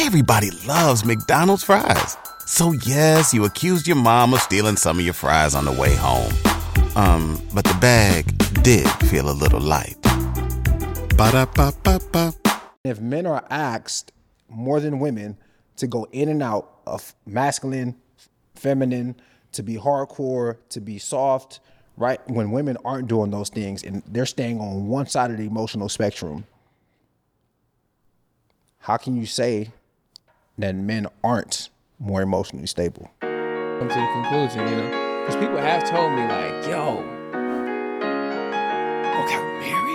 everybody loves McDonald's fries. So yes, you accused your mom of stealing some of your fries on the way home. Um, but the bag did feel a little light. Ba-da-ba-ba-ba. If men are asked more than women to go in and out of masculine, feminine, to be hardcore, to be soft, right? When women aren't doing those things and they're staying on one side of the emotional spectrum, how can you say that men aren't more emotionally stable? come to the conclusion, you know, because people have told me like, "Yo, got married?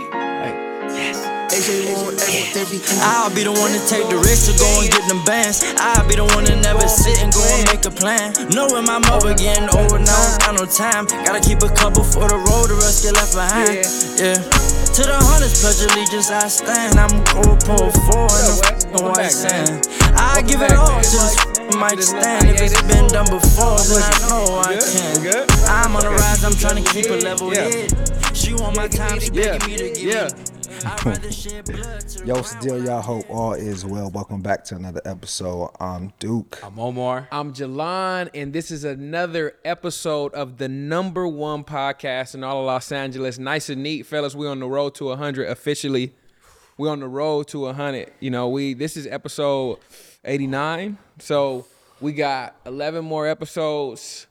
Like, yes." I'll be the one to take the risk to go and get them bands. I'll be the one to never sit and go and make a plan. Knowing my mother getting older now, I got no time. Gotta keep a couple for the road, the rest get left behind. Yeah. To the hundreds, pledge allegiance, I stand. I'm cold, pull four the f***ing white sand. I give it all to this mic stand. If it's been done before, then I know I can. I'm on the rise, I'm trying to keep a level head. She want my time, she begging me to give yeah. Me. I'd rather shed blood to Yo, still y'all hope all is well. Welcome back to another episode. I'm Duke. I'm Omar. I'm Jalan, and this is another episode of the number one podcast in all of Los Angeles. Nice and neat, fellas. We're on the road to 100 officially. We're on the road to 100. You know, we this is episode 89, so we got 11 more episodes.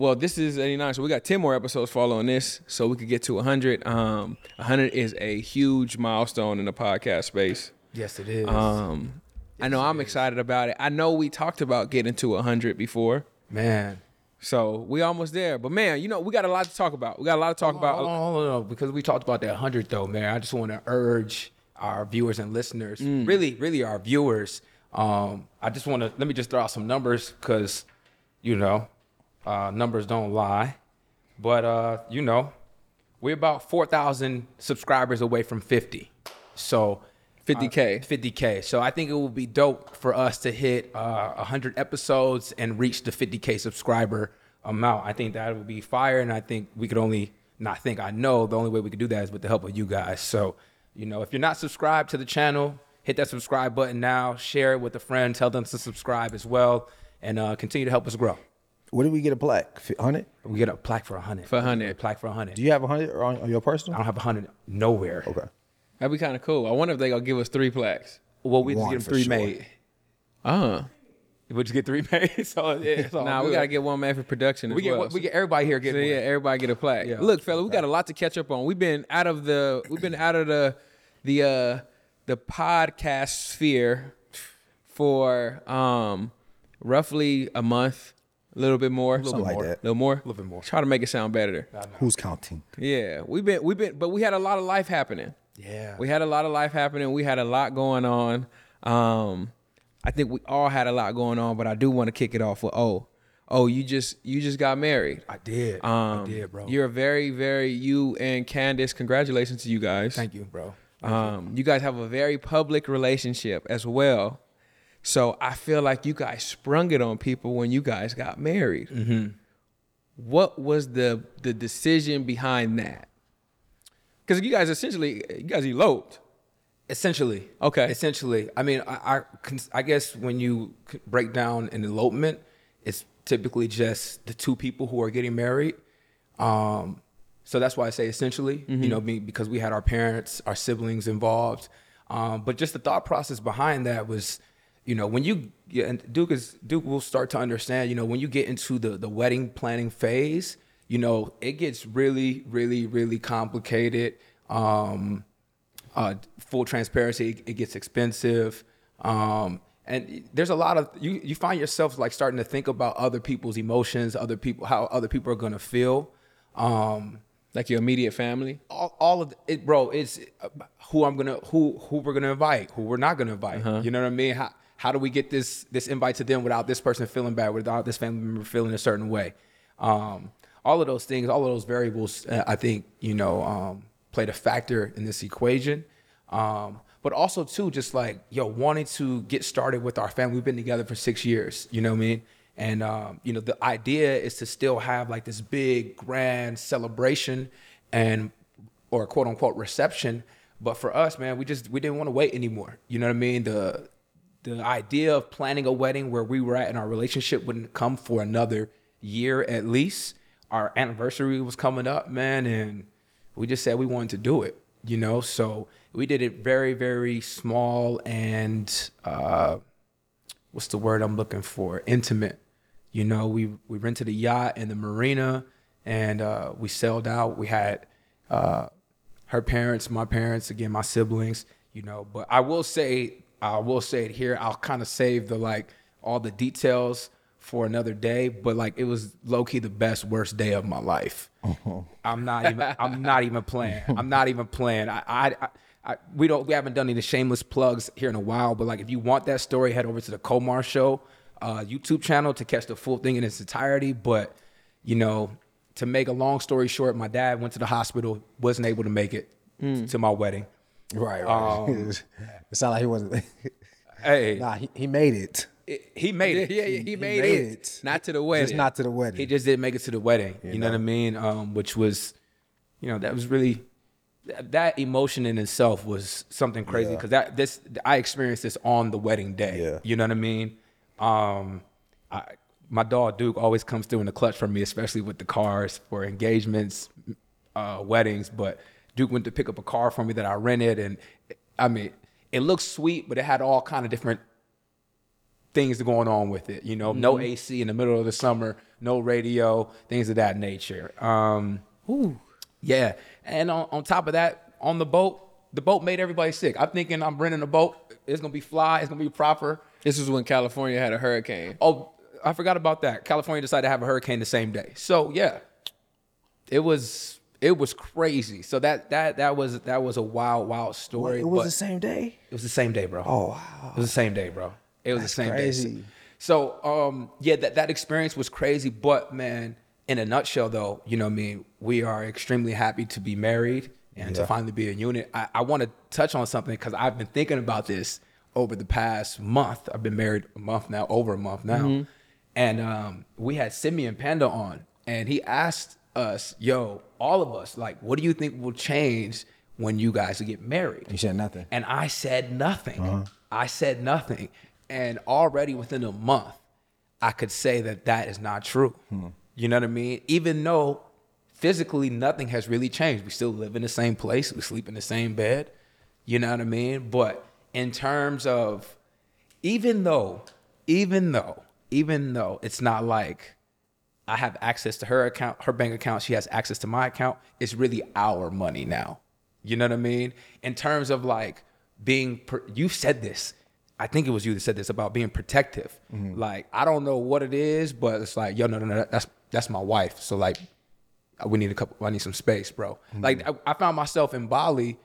Well, this is 89, so we got 10 more episodes following this, so we could get to 100. Um, 100 is a huge milestone in the podcast space. Yes, it is. Um, I know I'm excited about it. I know we talked about getting to 100 before, Man. so we almost there. But man, you know we got a lot to talk about. We got a lot to talk Hold on, hold about. on, hold on, because we talked about that 100 though, man. I just want to urge our viewers and listeners, really, really our viewers. Um, I just want to let me just throw out some numbers because, you know, uh, numbers don't lie. But uh, you know, we're about 4,000 subscribers away from 50. So 50K. 50k. So I think it will be dope for us to hit uh, 100 episodes and reach the 50k subscriber amount. I think that would be fire, and I think we could only not think. I know the only way we could do that is with the help of you guys. So you know, if you're not subscribed to the channel, hit that subscribe button now. Share it with a friend. Tell them to subscribe as well, and uh, continue to help us grow. Where did we get a plaque? Hundred? We get a plaque for 100. For 100. A plaque for 100. Do you have a hundred on, on your personal? I don't have a 100 nowhere. Okay. That'd be kind of cool. I wonder if they gonna give us three plaques. Well, we just One get them for three sure. made. Uh, We just get three made. so yeah, it's all nah, we good. gotta get one man for production. As We get well. we get everybody here So getting yeah, one. everybody get a plaque. Yeah. Look, fella, we got a lot to catch up on. We've been out of the we've been out of the the uh the podcast sphere for um roughly a month, a little bit more, Something like that. a little more, a little bit more. Try to make it sound better. Who's counting? Yeah, we've been we've been, but we had a lot of life happening. Yeah. we had a lot of life happening. We had a lot going on. Um, I think we all had a lot going on, but I do want to kick it off with oh, oh, you just you just got married. I did. Um, I did, bro. You're very, very you and Candace. Congratulations to you guys. Thank you, bro. Um, you guys have a very public relationship as well. So I feel like you guys sprung it on people when you guys got married. Mm-hmm. What was the the decision behind that? Because you guys essentially you guys eloped. Essentially. Okay. Essentially. I mean, I, I, I guess when you break down an elopement, it's typically just the two people who are getting married. Um, so that's why I say essentially, you know, be- because we had our parents, our siblings involved. Um, but just the thought process behind that was, you know, when you get, and Duke is Duke will start to understand, you know, when you get into the the wedding planning phase, you know, it gets really, really, really complicated. Um, uh, full transparency, it, it gets expensive. Um, and there's a lot of you. You find yourself like starting to think about other people's emotions, other people, how other people are gonna feel. Um, Like your immediate family. all, all of it, bro. It's uh, who I'm gonna, who who we're gonna invite, who we're not gonna invite. You know what I mean? How how do we get this this invite to them without this person feeling bad, without this family member feeling a certain way? Um, all of those things, all of those variables, uh, I think you know um, played a factor in this equation. Um, but also too, just like yo, wanting to get started with our family. We've been together for six years. You know what I mean? And um, you know, the idea is to still have like this big grand celebration and or quote unquote reception. But for us, man, we just we didn't want to wait anymore. You know what I mean? The the idea of planning a wedding where we were at in our relationship wouldn't come for another year at least. Our anniversary was coming up, man, and we just said we wanted to do it, you know. So we did it very, very small and uh, what's the word I'm looking for? Intimate. You know, we we rented a yacht in the marina and uh, we sailed out. We had uh, her parents, my parents, again, my siblings, you know. But I will say, I will say it here. I'll kind of save the like all the details for another day. But like, it was low key the best worst day of my life. I'm not even. I'm not even playing. I'm not even playing. I, I, I, I, we don't. We haven't done any shameless plugs here in a while. But like, if you want that story, head over to the Komar Show uh, YouTube channel to catch the full thing in its entirety. But you know, to make a long story short, my dad went to the hospital, wasn't able to make it to my wedding. Right, right. it sounded like he wasn't. Hey, nah, he, he made it. it- he made it. Yeah, yeah, he, made, made it. it. Not to the wedding. Just not to the wedding. He just didn't make it to the wedding. You, know? what I mean? Um, which was, you know, that was really that, that emotion in itself was something crazy because that this I experienced this on the wedding day. Yeah. You know what I mean? Um, I, my dog Duke always comes through in the clutch for me, especially with the cars for engagements, uh, weddings. But Duke went to pick up a car for me that I rented, and I mean, it looked sweet, but it had all kind of different things going on with it. You know, no AC in the middle of the summer, no radio, things of that nature. Um, yeah, and on, on top of that, on the boat, the boat made everybody sick. I'm thinking I'm renting a boat. It's gonna be fly. It's gonna be proper. This was when California had a hurricane. Oh, I forgot about that. California decided to have a hurricane the same day. So yeah, it was it was crazy. So that that that was that was a wild wild story. It was the same day. it was the same day, bro. Oh wow. It was the same day, bro. It was That's the same crazy. day. So, um, yeah, that, that experience was crazy. But man, in a nutshell, though, you know, what I mean, we are extremely happy to be married and to finally be a unit. I, I want to touch on something because I've been thinking about this over the past month. I've been married a month now, over a month now, Mm-hmm. and um, we had Simeon Panda on, and he asked us, "Yo, all of us, like, what do you think will change when you guys get married?" You said nothing. And I said nothing. Uh-huh. I said nothing. And already within a month, I could say that that is not true. Hmm. You know what I mean? Even though physically nothing has really changed. We still live in the same place, we sleep in the same bed. You know what I mean? But in terms of, even though, even though, even though it's not like I have access to her account, her bank account, she has access to my account, it's really our money now. You know what I mean? In terms of like being, per, you said this. I think it was you that said this about being protective. Mm-hmm. Like I don't know what it is, but it's like, yo, no, no, no, that's that's my wife. So like, we need a couple. I need some space, bro. Mm-hmm. Like I, I found myself in Bali.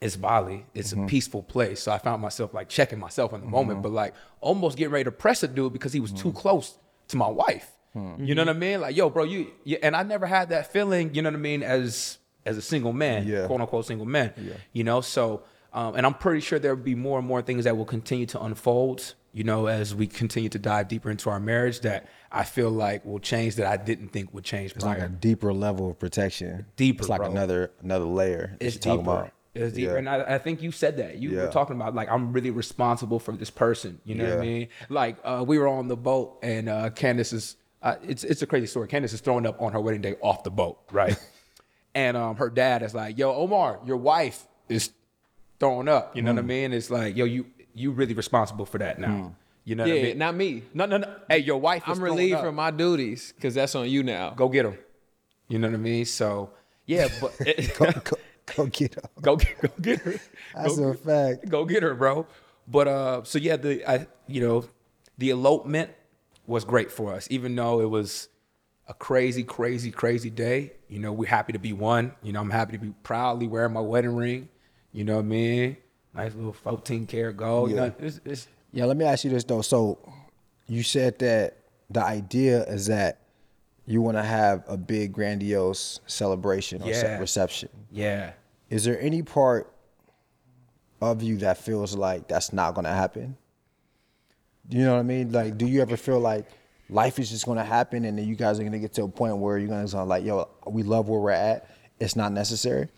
It's Bali. It's a mm-hmm. peaceful place. So I found myself like checking myself in the moment, but like almost getting ready to press a dude because he was too close to my wife. You know what I mean? Like, yo, bro, you, you and I never had that feeling. You know what I mean? As as a single man, Yeah. quote unquote single man. You know, so um, and I'm pretty sure there will be more and more things that will continue to unfold. You know, as we continue to dive deeper into our marriage, that I feel like will change that I didn't think would change. It's like a deeper level of protection. Deeper, It's like bro. another another layer. it's deeper. about. It's deeper, Yeah. and I, I think you said that. You Yeah. were talking about like I'm really responsible for this person. You know what I mean? Like uh, we were on the boat, and uh, Candace is. Uh, it's it's a crazy story. Candace is throwing up on her wedding day off the boat, right? and um, her dad is like, "Yo, Omar, your wife is throwing up." You know Mm. what I mean? It's like, "Yo, you you really responsible for that now." You know what I Yeah, mean? not me. no, no, no. Hey, your wife. I'm throwing relieved from my duties because that's on you now. Go get him. You know what I mean? So yeah, but Go, go, go get her. go get go get her. That's Go- a fact. go get her, bro. But uh, so yeah, the I you know, the elopement was great for us, even though it was a crazy, crazy, crazy day. You know, we're happy to be one. You know, I'm happy to be proudly wearing my wedding ring. You know what I mean? Nice little 14 karat gold. You Yeah. know, it's, it's Yeah, let me ask you this though. So you said that the idea is that you want to have a big grandiose celebration or Yeah. reception. yeah. Is there any part of you that feels like that's not going to happen? You know what I mean? Like, do you ever feel like life is just going to happen and then you guys are going to get to a point where you're going to like, yo, we love where we're at. It's not necessary.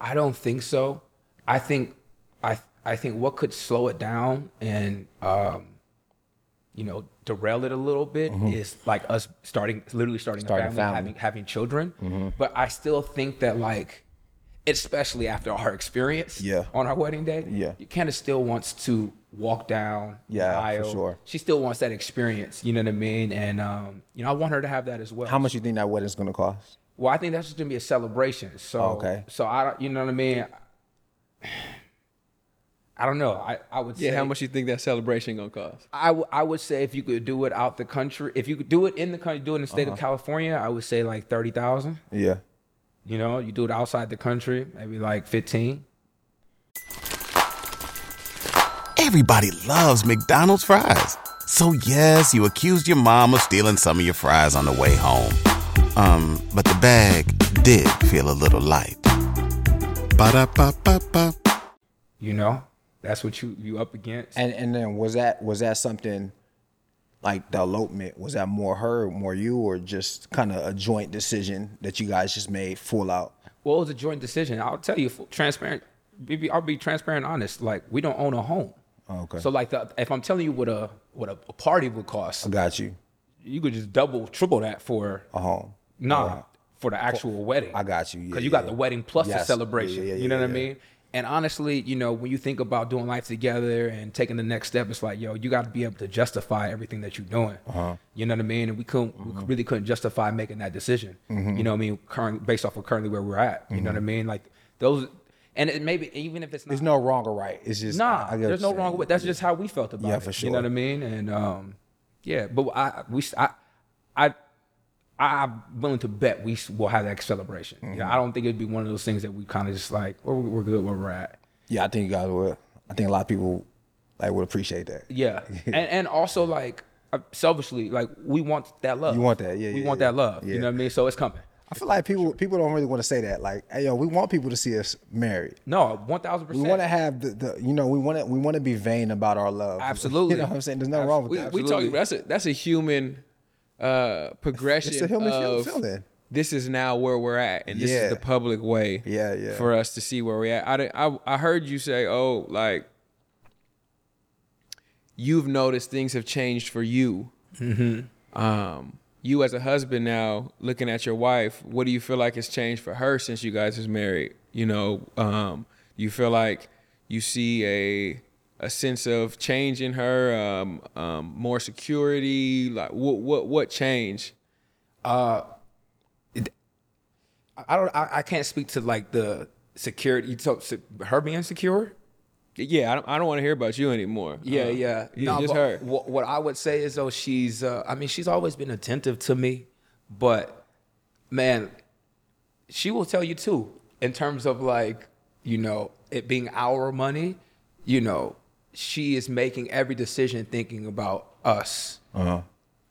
I don't think so. I think I I think what could slow it down and um, you know derail it a little bit is like us starting literally starting, Mm-hmm. Starting a family, family. having having children. But I still think that like especially after our experience Yeah. on our wedding day, Yeah. Candace still wants to walk down the Yeah, for sure. She still wants that experience, you know what I mean? And um, you know, I want her to have that as well. How much you think that wedding's gonna cost? Well, I think that's just gonna be a celebration. So, Okay. So I don't, you know what I mean? I don't know. I, I would Yeah, say how much you think that celebration gonna cost? I, w- I would say if you could do it out the country, if you could do it in the country, do it in the state Uh-huh. of California, I would say like thirty thousand. Yeah. You know, you do it outside the country, maybe like fifteen. Everybody loves McDonald's fries. So yes, you accused your mom of stealing some of your fries on the way home. Um, but the bag did feel a little light. Ba-da-ba-ba-ba. You know, that's what you you up against. And and then was that was that something like the elopement? Was that more her, more you, or just kind of a joint decision that you guys just made full out? well, it was a joint decision. I'll tell you, transparent. I'll be transparent, and honest. Like we don't own a home. Oh, okay. So like, the, if I'm telling you what a what a, party would cost, I got you. you could just double, triple that for A home. Nah, for the actual wedding. I got you. Yeah, Because you got yeah. the wedding plus the celebration. Yeah, yeah, you know yeah, what I mean? And honestly, you know, when you think about doing life together and taking the next step, it's like, yo, you got to be able to justify everything that you're doing. Uh-huh. You know what I mean? And we couldn't, we really couldn't justify making that decision. Mm-hmm. You know what I mean? Current, based off of currently where we're at. You know what I mean? Like those, and it maybe even if it's not, There's no wrong or right. It's just Nah, I- I there's no wrong That's just how we felt about Yeah, it. for You know what I mean? And um, yeah, but I we I I I'm willing to bet we will have that celebration. Mm-hmm. Yeah, I don't think it'd be one of those things that we kind of just like, we're, we're good where we're at. Yeah, I think you guys would. I think a lot of people like would appreciate that. Yeah, and and also like uh, selfishly, like we want that love. You want that, yeah, We yeah, want yeah. that love. Yeah. You know what I mean? So it's coming. I feel like people people don't really want to say that. Like, hey yo, we want people to see us married. No, one thousand percent. We want to have the, the you know we want to we want to be vain about our love. Absolutely. You know what I'm saying? There's nothing wrong with We, that. we talking that's a that's a human uh progression It's a human of feeling. this is now where we're at and this Yeah. is the public way Yeah, yeah. for us to see where we're at I, didn't- I i heard you say oh like you've noticed things have changed for you Mm-hmm. um you as a husband now looking at your wife what do you feel like has changed for her since you guys is married you know um you feel like you see a a sense of change in her um, um more security like what what what change I I don't. I, I can't speak to like the security. So, so her being secure. yeah i don't, I don't want to hear about you anymore Yeah, Uh, yeah. yeah, just her What, what I would say is though she's. Uh, I mean, she's always been attentive to me, but man, she will tell you too in terms of like you know it being our money. You know, she is making every decision thinking about us. Uh-huh.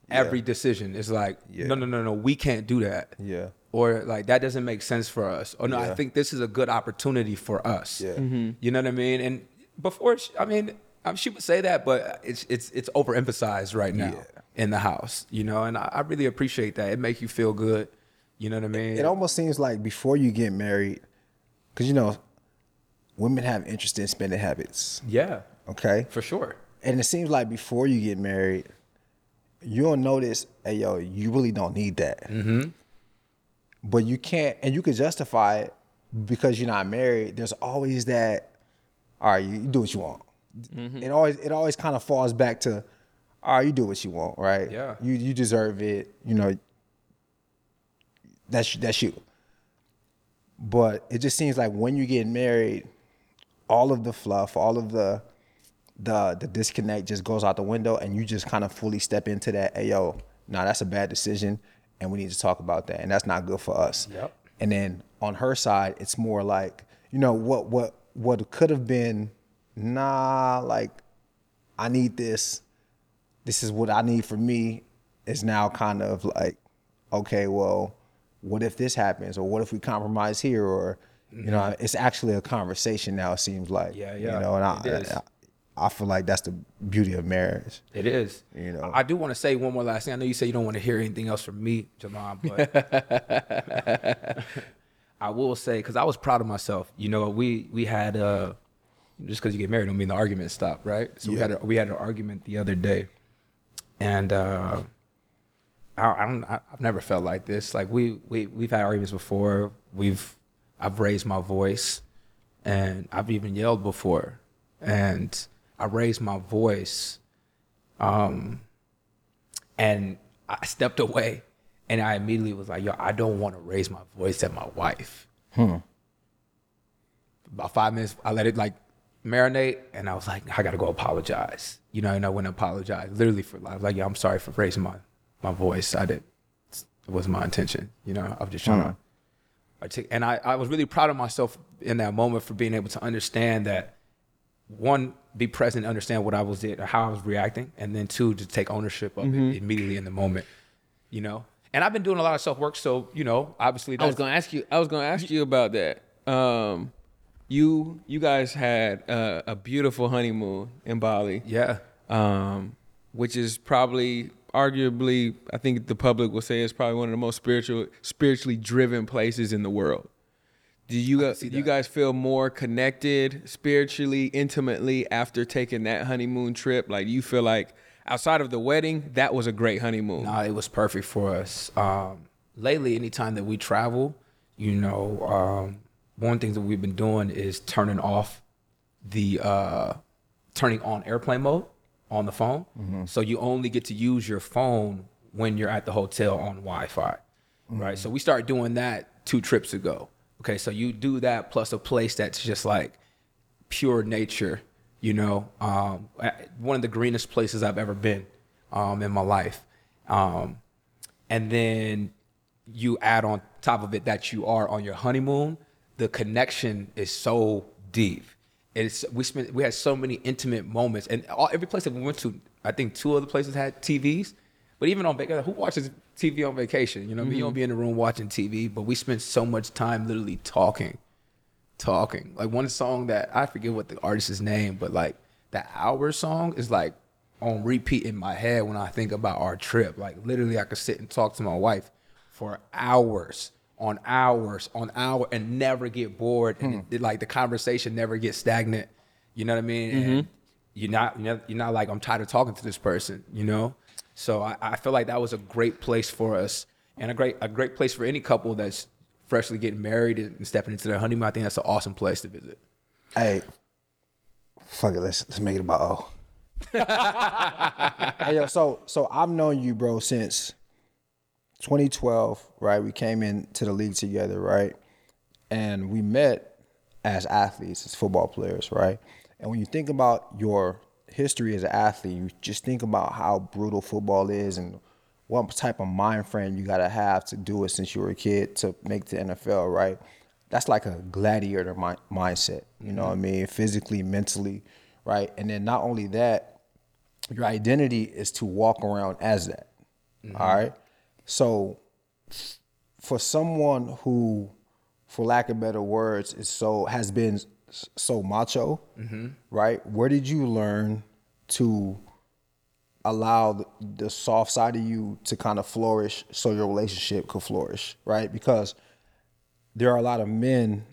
Every decision is like, Yeah. no, no, no, no, we can't do that. Yeah. Or like that doesn't make sense for us. Or no, I think this is a good opportunity for us. Yeah. You know what I mean? And before, she, I mean, she would say that, but it's it's it's overemphasized right now Yeah. in the house. You know, and I, I really appreciate that. It makes you feel good. You know what I mean? It almost seems like before you get married, because you know, women have interesting spending habits. yeah, Okay. for sure. And it seems like before you get married, you'll notice, hey yo, you really don't need that. Mm-hmm. But you can't, and you can justify it because you're not married. There's always that. All right, you, you do what you want. It always, it always kind of falls back to, all right, you do what you want, right? Yeah. You you deserve it. You know. That's that's you. But it just seems like when you get married, all of the fluff, all of the the the disconnect just goes out the window and you just kind of fully step into that, hey yo, nah, that's a bad decision and we need to talk about that. And that's not good for us. Yep. And then on her side, it's more like, you know, what what what could have been, nah, like, I need this, this is what I need for me, is now kind of like, okay, well, what if this happens? Or what if we compromise here? Or, you know, it's actually a conversation now, it seems like. Mm-hmm. Yeah, yeah, You know, and I. I, feel like that's the beauty of marriage. It is. You know. I do want to say one more last thing. I know you say you don't want to hear anything else from me, Jamal, but I will say because I was proud of myself. You know, we we had uh just because you get married don't mean the argument stopped, right? So we had a, we had an argument the other day, and uh, I, I don't I, I've never felt like this. Like we we we've had arguments before. We've I've raised my voice, and I've even yelled before, and I raised my voice, um, and I stepped away, and I immediately was like, "Yo, I don't want to raise my voice at my wife." Hmm. about five minutes, I let it like marinate, and I was like, I gotta go apologize. You know, and I went and apologized, literally for life. Like, yeah, I'm sorry for raising my my voice. I did. It wasn't my intention. You know, I was just trying to. And I, I was really proud of myself in that moment for being able to understand that one, be present, understand what I was did, or how I was reacting, and then two, to take ownership of it immediately in the moment. You know, and I've been doing a lot of self work, so you know, obviously, I was gonna ask you. I was gonna ask you about that. Um, you you guys had uh, a beautiful honeymoon in Bali. yeah. um, which is probably arguably I think the public will say it's probably one of the most spiritual spiritually driven places in the world. Do you you guys feel more connected spiritually, intimately after taking that honeymoon trip? Like you feel like outside of the wedding, that was a great honeymoon. Nah, it was perfect for us. Um, lately, anytime that we travel, you know, um, one thing that we've been doing is turning off the uh, turning on airplane mode on the phone. So you only get to use your phone when you're at the hotel on Wi-Fi, right? So we started doing that two trips ago. Okay, so you do that plus a place that's just like pure nature, you know, um, one of the greenest places I've ever been um, in my life. Um, and then you add on top of it that you are on your honeymoon, the connection is so deep. It's we spent we had so many intimate moments, and all, every place that we went to, I think two other places had TVs. But even on vacation, who watches TV on vacation? You know, mean? you don't mm-hmm. be in the room watching TV. But we spent so much time literally talking, talking. Like one song that I forget what the artist's name, but like that hour song is like on repeat in my head when I think about our trip. Like literally, I could sit and talk to my wife for hours on hours on hour and never get bored and hmm. it, like the conversation never gets stagnant you know what i mean mm-hmm. not you're not, you're not like i'm tired of talking to this person you know so I, I feel like that was a great place for us and a great a great place for any couple that's freshly getting married and stepping into their honeymoon i think that's an awesome place to visit Hey, fuck it. Let's let's make it about O. hey yo, so so I've known you, bro, since 2012. Right, we came into the league together, right, and we met as athletes, as football players, right. And when you think about your history as an athlete, you just think about how brutal football is and what type of mind frame you gotta have to do it since you were a kid to make the NFL, right? That's like a gladiator mi- mindset, you know what I mm-hmm. mean? Physically, mentally, right? And then not only that, your identity is to walk around as that. Mm-hmm. all right? So for someone who, for lack of better words, is so has been so macho, right? Where did you learn to allow the, soft side of you to kind of flourish so your relationship could flourish, right? Because there are a lot of men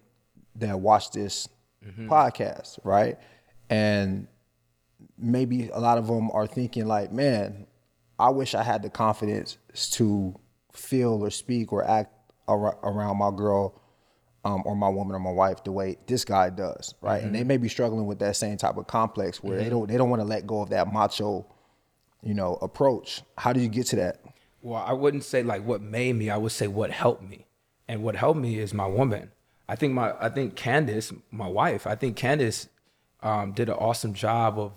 that watch this podcast, right? And maybe a lot of them are thinking like, man, I wish I had the confidence to feel or speak or act ar- around my girl um, or my woman or my wife the way this guy does, right? And they may be struggling with that same type of complex where they don't they don't want to let go of that macho, you know, approach. How do you get to that? Well, I wouldn't say like what made me. I would say what helped me, and what helped me is my woman. I think my I think Candace, my wife. I think Candace um, did an awesome job of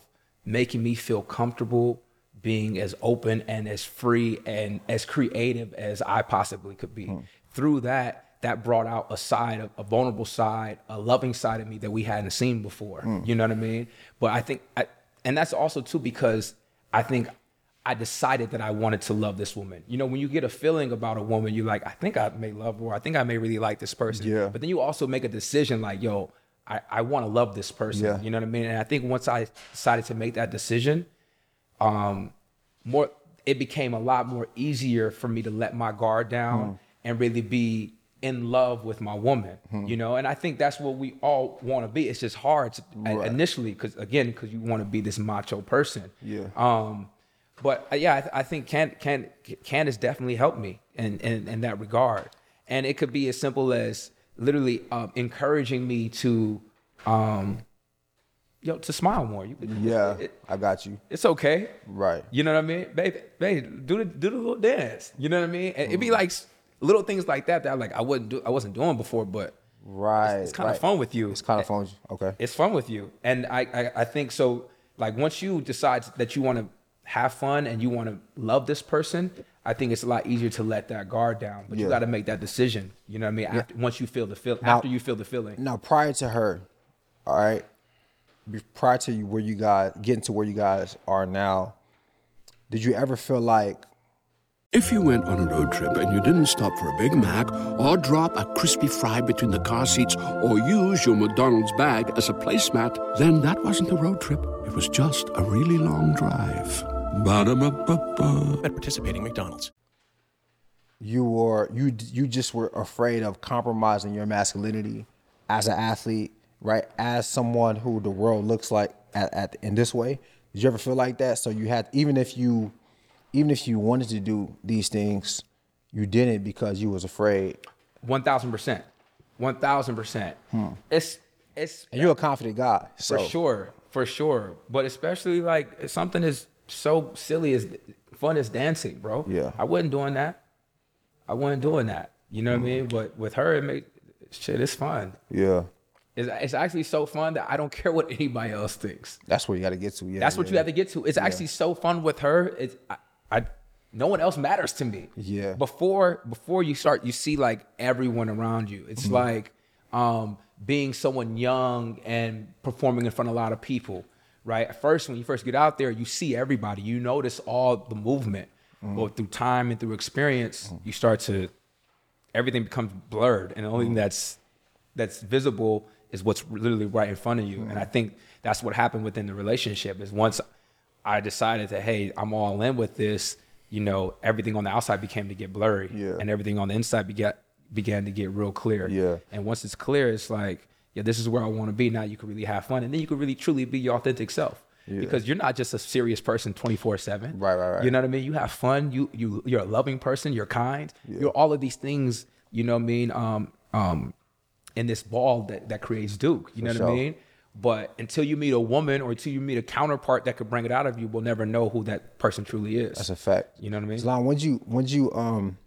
making me feel comfortable being as open and as free and as creative as I possibly could be. Through that, that brought out a side, of a vulnerable side, a loving side of me that we hadn't seen before. You know what I mean? But I think, I, and that's also too because I think I decided that I wanted to love this woman. You know, when you get a feeling about a woman, you're like, I think I may love her. I think I may really like this person. Yeah. But then you also make a decision like, yo, I, I want to love this person. Yeah. You know what I mean? And I think once I decided to make that decision, um, more it became a lot more easier for me to let my guard down and really be in love with my woman, Hmm. you know, and I think that's what we all want to be. It's just hard to, Right. initially because again, because you want to be this macho person. Yeah. Um, but uh, yeah, I, th- I think can can Candace definitely helped me in, in in that regard, and it could be as simple as literally um, encouraging me to, um, yo, to smile more. You Yeah, it- I got you. it's okay. Right. You know what I mean? Baby, baby, do the do the little dance. You know what I mean? And Mm. it'd be like s- little things like that that like I wouldn't do I wasn't doing before, but Right. it's kind of right. fun with you. It's kind of fun. Okay. It's fun with you. And I, I I think so like once you decide that you want to have fun and you want to love this person, I think it's a lot easier to let that guard down. But you got to make that decision. You know what I mean? After, once you feel the feel Now- after you feel the feeling. Now, prior to her, all right, prior to you, where you guys getting to where you guys are now, did you ever feel like If you went on a road trip and you didn't stop for a Big Mac or drop a crispy fry between the car seats or use your McDonald's bag as a placemat, then that wasn't a road trip. It was just a really long drive. Ba-da-ba-ba-ba. at participating McDonald's. you were you you just were afraid of compromising your masculinity as an athlete, right? As someone who the world looks like at, at in this way. Did you ever feel like that? So you had even if you even if you wanted to do these things, you didn't because you was afraid. One thousand percent. One thousand percent. Hmm. It's it's And you're a confident guy. So For sure, for sure. But especially like something as so silly as fun as dancing, bro. Yeah. I wasn't doing that. I wasn't doing that. You know what I hmm. mean? But with her, it made shit. It's fun. Yeah. It's, it's actually so fun that I don't care what anybody else thinks. That's where you gotta get to. Yeah. That's what yeah. you have to get to. It's actually so fun with her. It's I, I no one else matters to me. Yeah. Before before you start, you see like everyone around you. It's Mm-hmm. like um, being someone young and performing in front of a lot of people. Right. At first, when you first get out there, you see everybody. You notice all the movement. Mm-hmm. But through time and through experience, you start to everything becomes blurred, and the only thing that's that's visible is what's literally right in front of you. And I think that's what happened within the relationship. Is once I decided that hey, I'm all in with this, you know, everything on the outside became to get blurry, Yeah. and everything on the inside began began to get real clear. Yeah. And once it's clear, it's like, yeah, this is where I want to be. Now you can really have fun, and then you can really truly be your authentic self. Because you're not just a serious person 24 seven. Right, right, right. You know what I mean? You have fun. You you you're a loving person. You're kind. You're all of these things. You know what I mean? Um um, in this ball that that creates Duke. You know what sure. I mean? But until you meet a woman or until you meet a counterpart that could bring it out of you, we'll never know who that person truly is. That's a fact. You know what I mean? Islam, when you when you um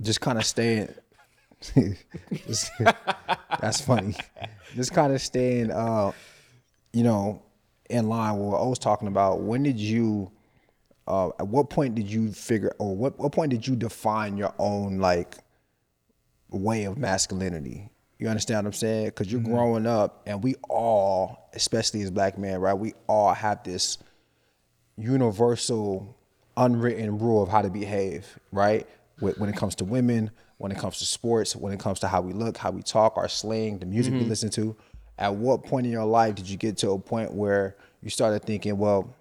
just kind of stay just- that's funny. Just kind of staying uh you know in line with what I was talking about. When did you uh at what point did you figure or what what point did you define your own like way of masculinity? You understand what I'm saying? Because you're mm-hmm. growing up, and we all, especially as black men, right? We all have this universal unwritten rule of how to behave, right? When it comes to women, when it comes to sports, when it comes to how we look, how we talk, our slang, the music we mm-hmm. listen to. At what point in your life did you get to a point where you started thinking, well,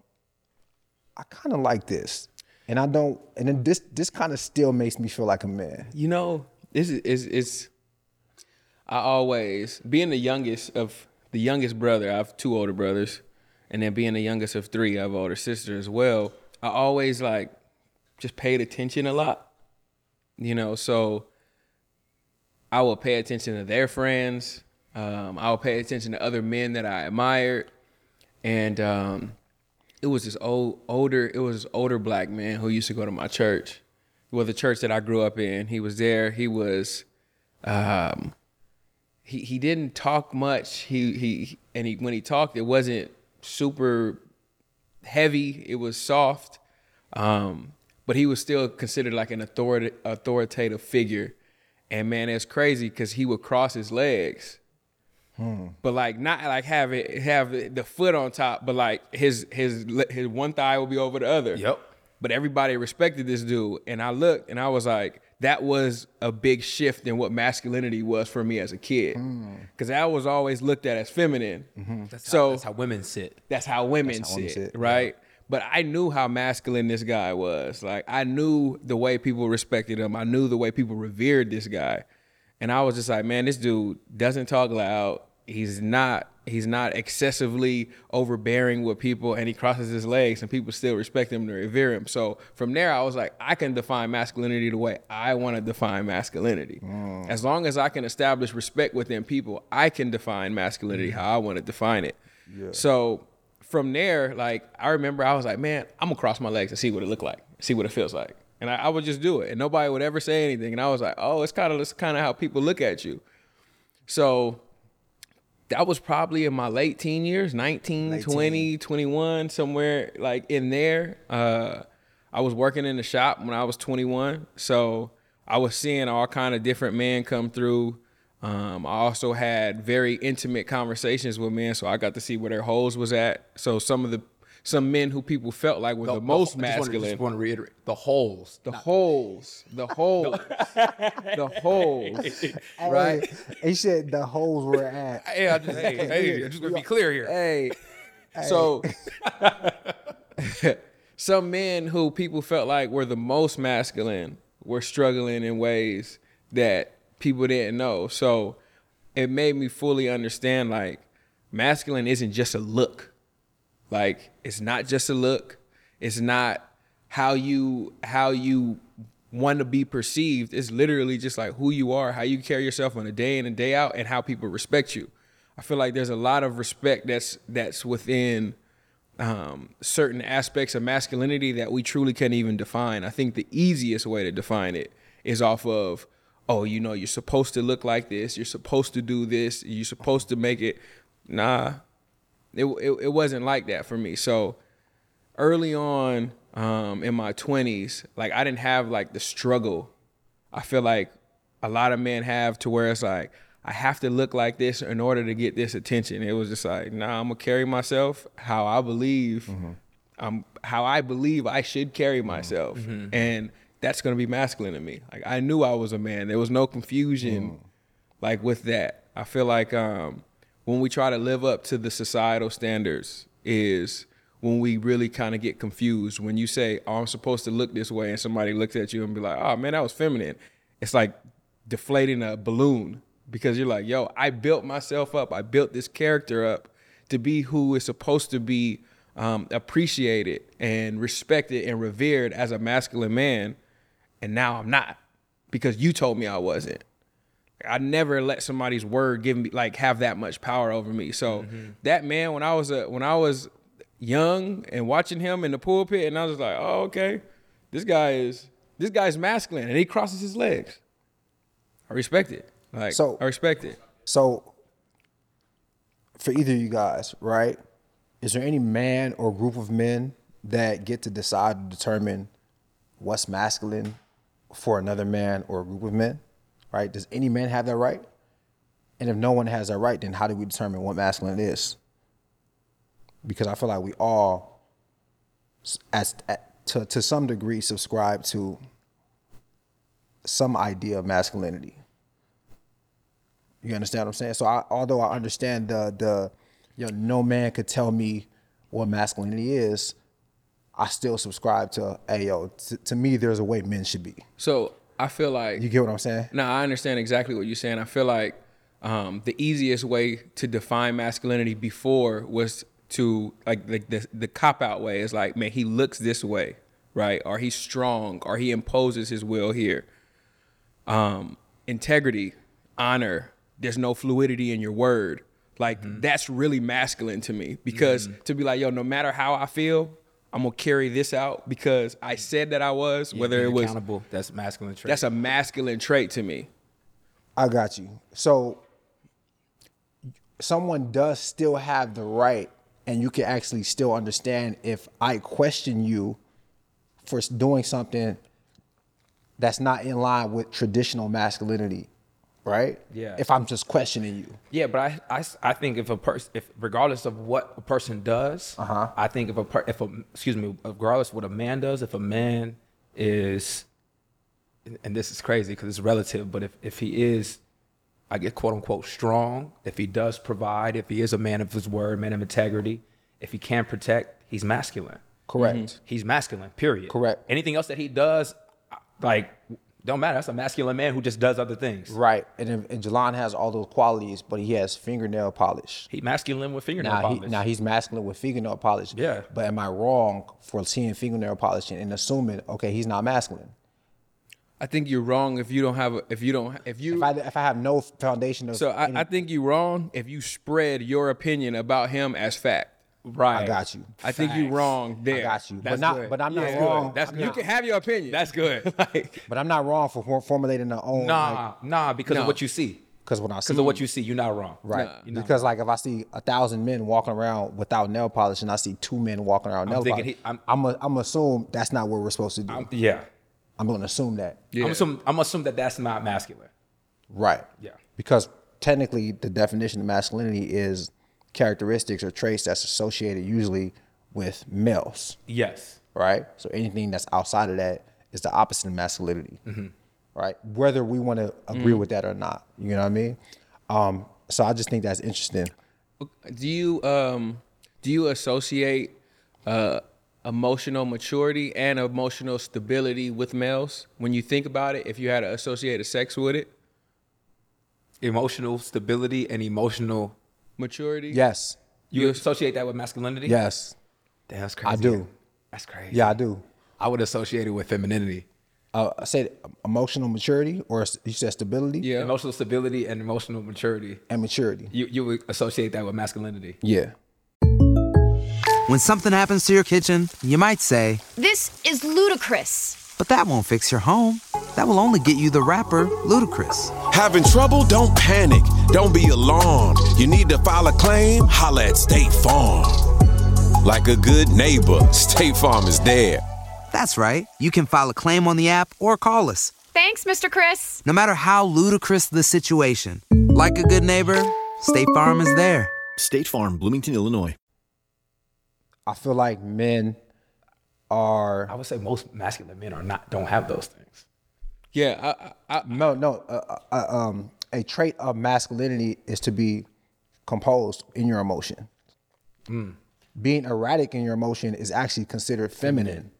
I kind of like this, and I don't, and then this this kind of still makes me feel like a man. You know, this is is is I always being the youngest of the youngest brother. I have two older brothers, and then being the youngest of three, I have older sister as well. I always like just paid attention a lot. You know, so I will pay attention to their friends. Um, I will pay attention to other men that I admired, and um, it was this old older it was older black man who used to go to my church well the church that i grew up in he was there he was um he he didn't talk much. He he and he when he talked it wasn't super heavy. It was soft. Um but he was still considered like an authority authoritative figure. And man it's crazy because he would cross his legs. But like not like have it have the foot on top, but like his his his one thigh will be over the other. Yep. But everybody respected this dude, and I looked and I was like, that was a big shift in what masculinity was for me as a kid, hmm. because I was always looked at as feminine. Mm-hmm. That's so how, that's how women sit. that's how women That's how women sit, sit, right? But I knew how masculine this guy was. Like I knew the way people respected him. I knew the way people revered this guy. And I was just like, man, this dude doesn't talk loud. He's not he's not excessively overbearing with people and he crosses his legs and people still respect him and revere him. So from there I was like, I can define masculinity the way I want to define masculinity. Mm. As long as I can establish respect within people, I can define masculinity how I want to define it. So from there, like I remember I was like, man, I'm gonna cross my legs and see what it look like, see what it feels like. And I, I would just do it. And nobody would ever say anything. And I was like, oh, it's kind of it's kind of how people look at you. So that was probably in my late teen years 19 Late 20 21 somewhere like in there. Uh i was working in the shop when i was 21 so i was seeing all kind of different men come through. Um, i also had very intimate conversations with men so i got to see where their holes was at. So some of the some men who people felt like were the, most I just wanna- masculine Just want to reiterate the holes. the holes the holes the holes right he said the holes were at. Hey, I just, hey, hey, I just want to be clear here. Hey. So some men who people felt like were the most masculine were struggling in ways that people didn't know. So it made me fully understand like masculine isn't just a look. Like it's not just a look. It's not how you how you want to be perceived. It's literally just like who you are, how you carry yourself on a day in and day out, and how people respect you. I feel like there's a lot of respect that's that's within um, certain aspects of masculinity that we truly can't even define. I think the easiest way to define it is off of, oh, you know, you're supposed to look like this, you're supposed to do this, you're supposed to make it. Nah, it it, it wasn't like that for me. So early on um, in my 20s, like I didn't have like the struggle. I feel like a lot of men have to where it's like I have to look like this in order to get this attention. It was just like, nah, I'm gonna carry myself how I believe, um, how I believe I should carry myself, and that's gonna be masculine to me. Like I knew I was a man. There was no confusion, like with that. I feel like um, when we try to live up to the societal standards, is when we really kind of get confused. When you say, "Oh, I'm supposed to look this way," and somebody looks at you and be like, "Oh man, that was feminine," it's like deflating a balloon because you're like, "Yo, I built myself up. I built this character up to be who is supposed to be um, appreciated and respected and revered as a masculine man, and now I'm not because you told me I wasn't." I never let somebody's word give me like have that much power over me. So mm-hmm. that man, when I was a when I was young and watching him in the pulpit, and I was like, oh okay, this guy is this guy's masculine, and he crosses his legs. I respect it. Like So- I respect it. So, for either of you guys, right? Is there any man or group of men that get to decide to determine what's masculine for another man or a group of men? Right? Does any man have that right? And if no one has that right, then how do we determine what masculine is? Because I feel like we all, as to to some degree, subscribe to some idea of masculinity. You understand what I'm saying? So I, although I understand the the you know no man could tell me what masculinity is, I still subscribe to hey yo t- to me there's a way men should be. So I feel like You get what I'm saying? No, I understand exactly what you're saying. I feel like um, the easiest way to define masculinity before was to like the the, the cop out way is like, man, he looks this way, right? Or he's strong, or he imposes his will here. Um, integrity, honor. There's no fluidity in your word. Like that's really masculine to me because to be like, yo, no matter how I feel, I'm gonna carry this out because I said that I was. whether it was accountable, that's masculine trait. that's a masculine trait to me. I got you. So someone does still have the right, and you can actually still understand if I question you for doing something that's not in line with traditional masculinity, right? Yeah. If I'm just questioning you. Yeah, but I, I, I think if a person, if regardless of what a person does, Uh-huh. I think if a per, if a excuse me, regardless of what a man does, if a man is, and this is crazy because it's relative, but if if he is, I get quote unquote strong, if he does provide, if he is a man of his word, man of integrity, if he can protect, he's masculine. Correct. He's masculine. Period. Correct. Anything else that he does, like Don't matter. That's a masculine man who just does other things. Right. And, if- and Jalon has all those qualities, but he has fingernail polish. He masculine with fingernail Now, he, polish. now he's masculine with fingernail polish. Yeah. But am I wrong for seeing fingernail polish and assuming, okay, he's not masculine? I think you're wrong if you don't have a, if you don't if you If I, if I have no foundation of so any- I, I think you're wrong if you spread your opinion about him as fact. Right. I got you. I think you're wrong there. I got you. That's but not good. but I'm not Yeah, wrong. good. That's You can have your opinion. That's good. like, But I'm not wrong for for formulating our own nah, nah, because No. of what you see. because when I see Because of what you see, you're not wrong. Right. Nah. You're not because like if I see a thousand men walking around without nail polish and I see two men walking around nail polish, he- I'm- I'm I'm I'm assume that's not what we're supposed to do. I'm- I'm, gonna assume that. Yeah. I'm assuming, I'm assuming that that's not masculine. Right. Yeah. Because technically the definition of masculinity is characteristics or traits that's associated usually with males. Yes. Right. So anything that's outside of that is the opposite of masculinity. Mm-hmm. Right. Whether we want to agree Mm. with that or not. You know what I mean? Um, so I just think that's interesting. do you um do you associate uh emotional maturity and emotional stability with males when you think about it if you had to associate a sex with it Emotional stability and emotional. Maturity Yes. You associate that with masculinity? Yes. Damn, that's crazy. I do. That's crazy. Yeah, I do. I would associate it with femininity. Uh, I said emotional maturity or you said stability yeah Emotional stability and emotional maturity. and maturity. You you would associate that with masculinity. Yeah. When something happens to your kitchen, you might say, This is ludicrous. but that won't fix your home. That will only get you the rapper, Ludacris. Having trouble? Don't panic. Don't be alarmed. You need to file a claim? Holla at State Farm. Like a good neighbor, State Farm is there. That's right. You can file a claim on the app or call us. Thanks, Mr. Chris. No matter how ludicrous the situation, like a good neighbor, State Farm is there. State Farm, Bloomington, Illinois. I feel like men are I would say most masculine men are not don't have those things. Yeah I, I, I, no no uh, uh, um, a trait of masculinity is to be composed in your emotion. Being erratic in your emotion is actually considered feminine,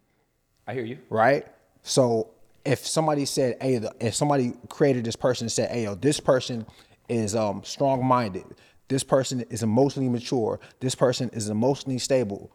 I hear you. right? So if somebody said, "Hey," if somebody created this person and said, "Hey, yo, this person is um, strong-minded. This person is emotionally mature. This person is emotionally stable,"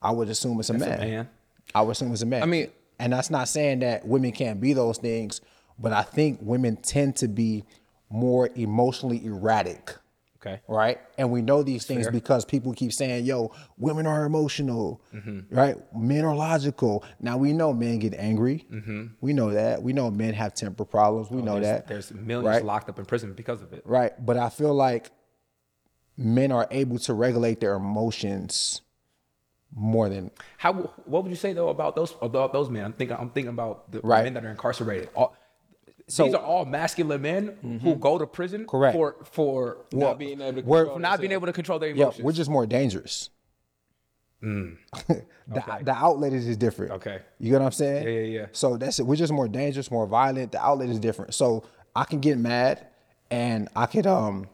I would assume it's a That's a man. man. I would assume it's a man. I mean- and that's not saying that women can't be those things, but I think women tend to be more emotionally erratic, Okay. right? And we know these things because people keep saying, "Yo, women are emotional, Mm-hmm. right? Men are logical." Now we know men get angry. Mm-hmm. We know that. We know men have temper problems. We know Oh, there's, that. There's millions right? locked up in prison because of it. Right. But I feel like men are able to regulate their emotions more than How? What would you say though about those about those men? I'm thinking. I'm thinking about the Right. men that are incarcerated. All, So- these are all masculine men who go to prison Correct. for for not being able to we're- control for not being able to control their emotions. Yeah, we're just more dangerous. the, the outlet is just different. Mm. Okay. You get what I'm saying? Yeah, yeah, yeah. So that's it. We're just more dangerous, more violent. The outlet is different. So I can get mad and I could um,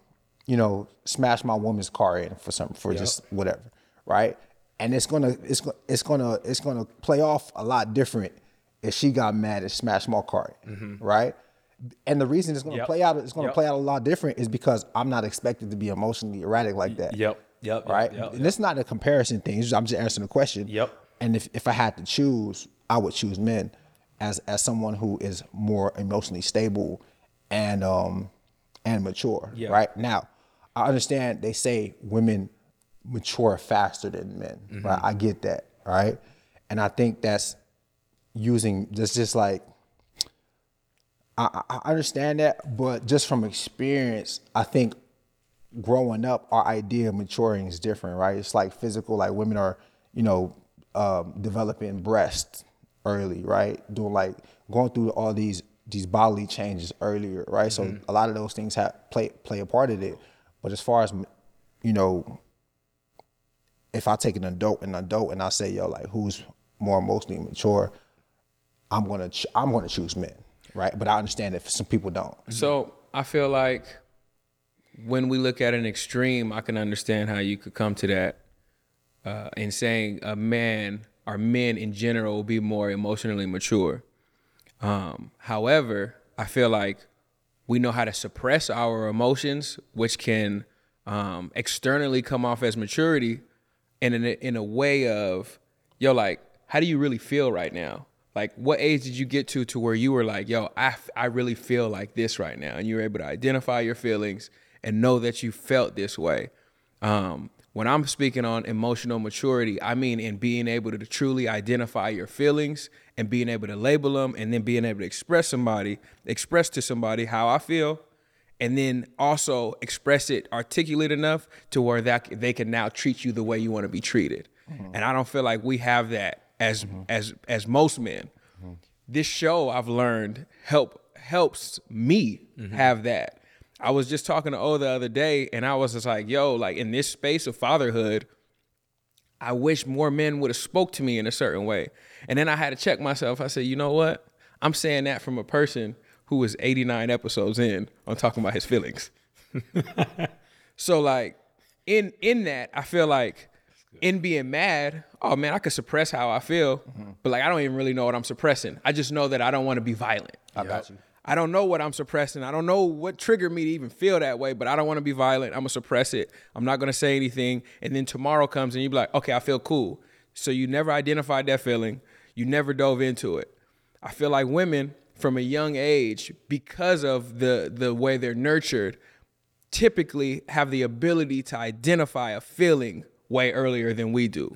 you know, smash my woman's car in for something for just whatever. Right? And it's gonna it's gonna it's gonna it's gonna play off a lot different if she got mad and smashed my car in. Right? And the reason it's gonna Mm-hmm. Yep. play out it's gonna Yep. play out a lot different is because I'm not expected to be emotionally erratic like that Yep. Yep. right? Yep. And it's not a comparison thing. Just- I'm just answering the question. Yep. And if, if I had to choose, I would choose men as as someone who is more emotionally stable and um and mature. Yeah. Right. Now, I understand they say women mature faster than men. Mm-hmm. Right. I get that. Right. And I think that's using that's just like I, I understand that, but just from experience, I think growing up, our idea of maturing is different, right? It's like physical, like women are, you know, um, developing breasts early, right? Doing like going through all these these bodily changes earlier, right? So a lot of those things have play play a part of it. But as far as you know, if I take an adult and an adult and I say, yo, like who's more emotionally mature, I'm gonna ch- I'm gonna choose men, right? But I understand that some people don't. So I feel like when we look at an extreme, I can understand how you could come to that uh, in saying a man or men in general will be more emotionally mature. Um, however, I feel like we know how to suppress our emotions, which can um, externally come off as maturity, and in a, in a way of, yo, like, how do you really feel right now? Like, what age did you get to to where you were like, yo, I, I really feel like this right now, and you were able to identify your feelings and know that you felt this way. Um, when I'm speaking on emotional maturity, I mean in being able to truly identify your feelings and being able to label them and then being able to express somebody, express to somebody how I feel, and then also express it articulate enough to where that they can now treat you the way you want to be treated. Mm-hmm. And I don't feel like we have that as mm-hmm. as as most men. Mm-hmm. This show I've learned help helps me have that. I was just talking to O the other day, and I was just like, "Yo, like in this space of fatherhood, I wish more men would have spoke to me in a certain way." And then I had to check myself. I said, "You know what? I'm saying that from a person who was 89 episodes in on talking about his feelings." so like in in that, I feel like in being mad, oh man, I could suppress how I feel, but like I don't even really know what I'm suppressing. I just know that I don't want to be violent. I got you. I don't know what I'm suppressing. I don't know what triggered me to even feel that way, but I don't want to be violent. I'm gonna suppress it. I'm not gonna say anything. And then tomorrow comes and you be like, okay, I feel cool. So you never identified that feeling. You never dove into it. I feel like women from a young age, because of the the way they're nurtured, typically have the ability to identify a feeling way earlier than we do.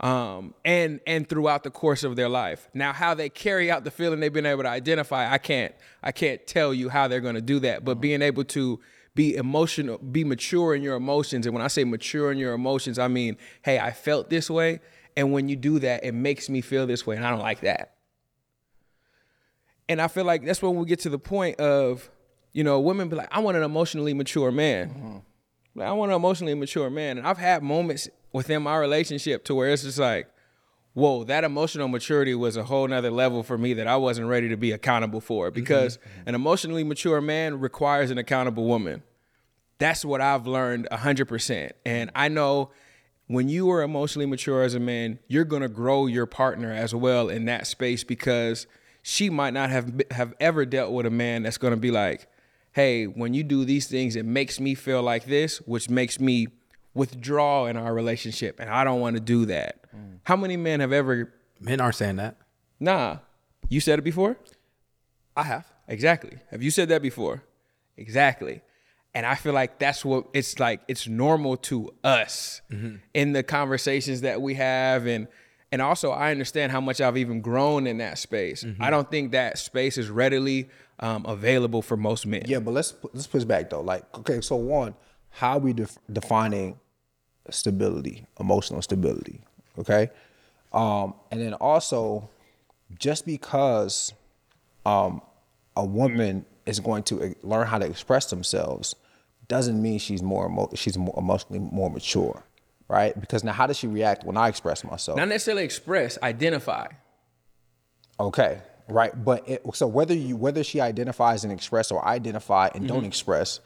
Um, and and throughout the course of their life. Now how they carry out the feeling they've been able to identify i can't i can't tell you how they're going to do that but being able to be emotional be mature in your emotions and when i say mature in your emotions i mean hey i felt this way and when you do that it makes me feel this way and i don't like that and I feel like that's when we get to the point of, you know, women be like, I want an emotionally mature man. Mm-hmm. Like, I want an emotionally mature man. And I've had moments within my relationship to where it's just like, whoa, that emotional maturity was a whole nother level for me that I wasn't ready to be accountable for. Mm-hmm. Because mm-hmm. an emotionally mature man requires an accountable woman. That's what I've learned 100%. And I know when you are emotionally mature as a man, you're going to grow your partner as well in that space because she might not have have ever dealt with a man that's going to be like, "Hey, when you do these things, it makes me feel like this, which makes me withdraw in our relationship, and I don't want to do that." Mm. How many men have ever Men aren't saying that. Nah. You said it before? I have. Exactly. Have you said that before? Exactly. And I feel like that's what it's like it's normal to us mm-hmm. in the conversations that we have and and also I understand how much I've even grown in that space. I don't think that space is readily um, available for most men. Yeah, but let's let's push back though. Like, okay, so one, how are we def- defining stability, emotional stability. Okay, um, and then also, just because um, a woman is going to learn how to express themselves, doesn't mean she's more emo- she's more emotionally more mature, right? Because now, how does she react when I express myself? Not necessarily express, identify. Okay, right. But it, so whether you whether she identifies and express or identify and don't mm-hmm. express,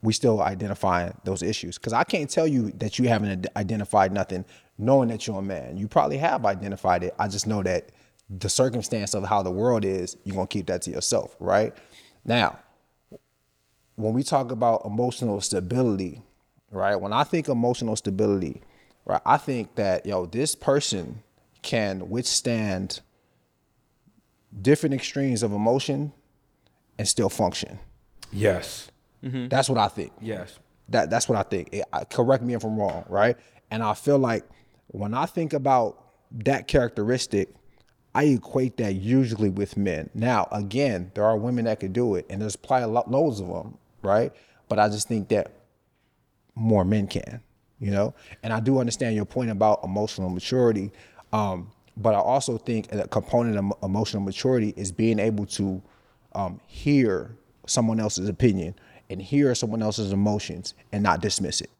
we still identifying those issues. Because I can't tell you that you haven't identified nothing, knowing that you're a man. You probably have identified it. I just know that the circumstance of how the world is, you're gonna keep that to yourself, right? Now, when we talk about emotional stability, right? When I think emotional stability, right, I think that yo, this person can withstand different extremes of emotion and still function. Yes. Mhm. That's what I think. Yes. That that's what I think. It- I- correct me if I'm wrong, right? And I feel like when I think about that characteristic, I equate that usually with men. Now, again, there are women that could do it, and there's probably a lot, loads of them, right? But I just think that more men can, you know. And I do understand your point about emotional maturity, um, but I also think a component of emotional maturity is being able to um, hear someone else's opinion and hear someone else's emotions and not dismiss it,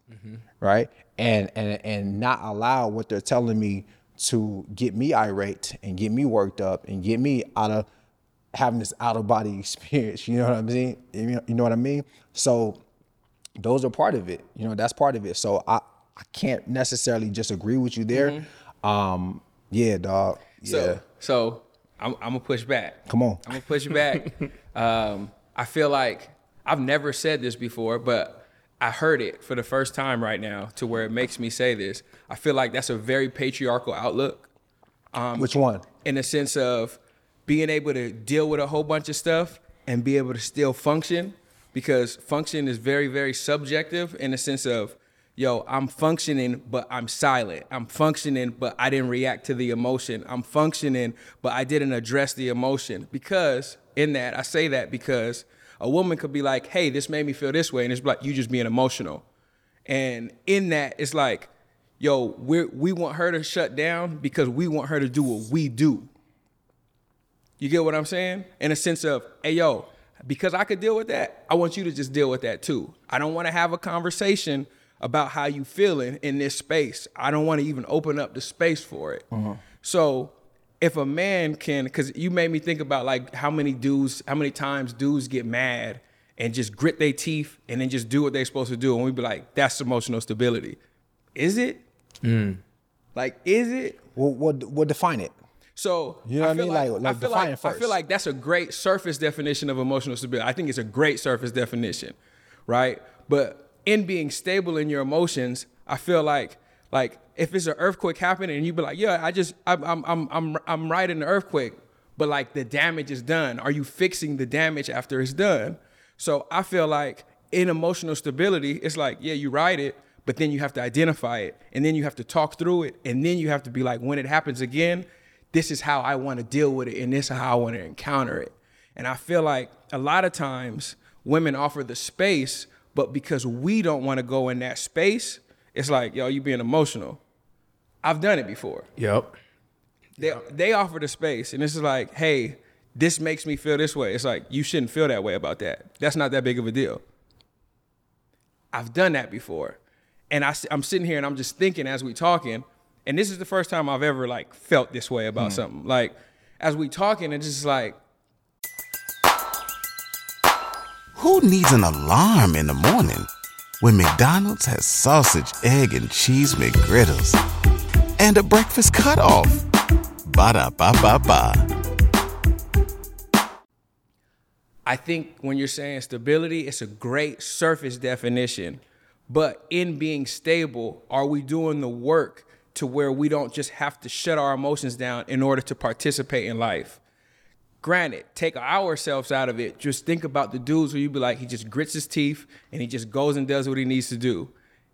right? And and and not allow what they're telling me to get me irate and get me worked up and get me out of having this out of body experience. You know what I mean? You know, you know what I mean? So those are part of it. You know, that's part of it. So I I can't necessarily just agree with you there. Um, yeah, dog. Yeah. So, so I'm, I'm gonna push back. Come on. I'm gonna push back. um, I feel like I've never said this before, but I heard it for the first time right now to where it makes me say this. I feel like that's a very patriarchal outlook. Um, Which one? In the sense of being able to deal with a whole bunch of stuff and be able to still function, because function is very, very subjective in the sense of, yo, I'm functioning, but I'm silent. I'm functioning, but I didn't react to the emotion. I'm functioning, but I didn't address the emotion. Because in that, I say that because a woman could be like, hey, this made me feel this way. And it's like, you just being emotional. And in that, it's like, yo, we we want her to shut down because we want her to do what we do. You get what I'm saying? In a sense of, hey, yo, because I could deal with that, I want you to just deal with that too. I don't want to have a conversation about how you feeling in this space. I don't want to even open up the space for it. Uh-huh. So if a man can, because you made me think about like how many dudes, how many times dudes get mad and just grit their teeth and then just do what they're supposed to do, and we'd be like, that's emotional stability. Is it? Mm. Like, is it? Well, what what define it? So You know what I feel mean? Like- like I feel like first. I feel like that's a great surface definition of emotional stability. I think it's a great surface definition, right? But in being stable in your emotions, I feel like like if it's an earthquake happening and you be like, yeah, I just I'm I'm I'm I'm I'm right in the earthquake, but like the damage is done. Are you fixing the damage after it's done? So I feel like in emotional stability, it's like, yeah, you ride it, but then you have to identify it and then you have to talk through it and then you have to be like when it happens again this is how i want to deal with it and this is how i want to encounter it. And i feel like a lot of times women offer the space but because we don't want to go in that space it's like yo you being emotional. I've done it before. Yep. they, they offer the space and this is like hey this makes me feel this way. It's like you shouldn't feel that way about that. That's not that big of a deal. I've done that before. And I, am sitting here and I'm just thinking as we talking, and this is the first time I've ever like felt this way about mm. something. Like as we talking, it's just like, Who needs an alarm in the morning when McDonald's has sausage, egg, and cheese McGriddles and a breakfast cutoff? Ba da ba ba ba. I think when you're saying stability, it's a great surface definition. But in being stable, are we doing the work to where we don't just have to shut our emotions down in order to participate in life? Granted, take ourselves out of it. Just think about the dudes where you be like, he just grits his teeth and he just goes and does what he needs to do.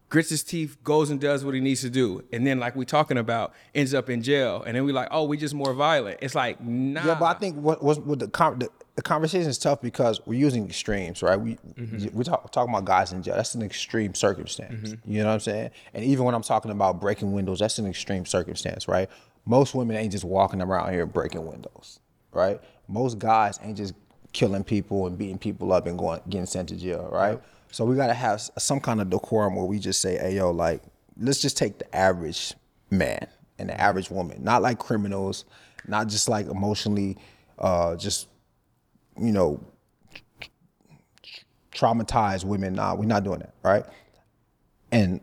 Grits his teeth, goes and does what he needs to do. And then, like we talking about, ends up in jail. And then we like, oh, we just more violent. It's like, nah. Yeah, but I think what was with the, the the conversation is tough because we're using extremes, right? We mm-hmm. we talk, talking about guys in jail. That's an extreme circumstance. Mm-hmm. You know what I'm saying? And even when I'm talking about breaking windows, that's an extreme circumstance, right? Most women ain't just walking around here breaking windows, right? Most guys ain't just killing people and beating people up and going getting sent to jail, right? So we gotta have some kind of decorum where we just say, "Hey, yo, like, let's just take the average man and the mm-hmm. average woman, not like criminals, not just like emotionally, uh, just you know, traumatize women. Nah, we're not doing that, right? And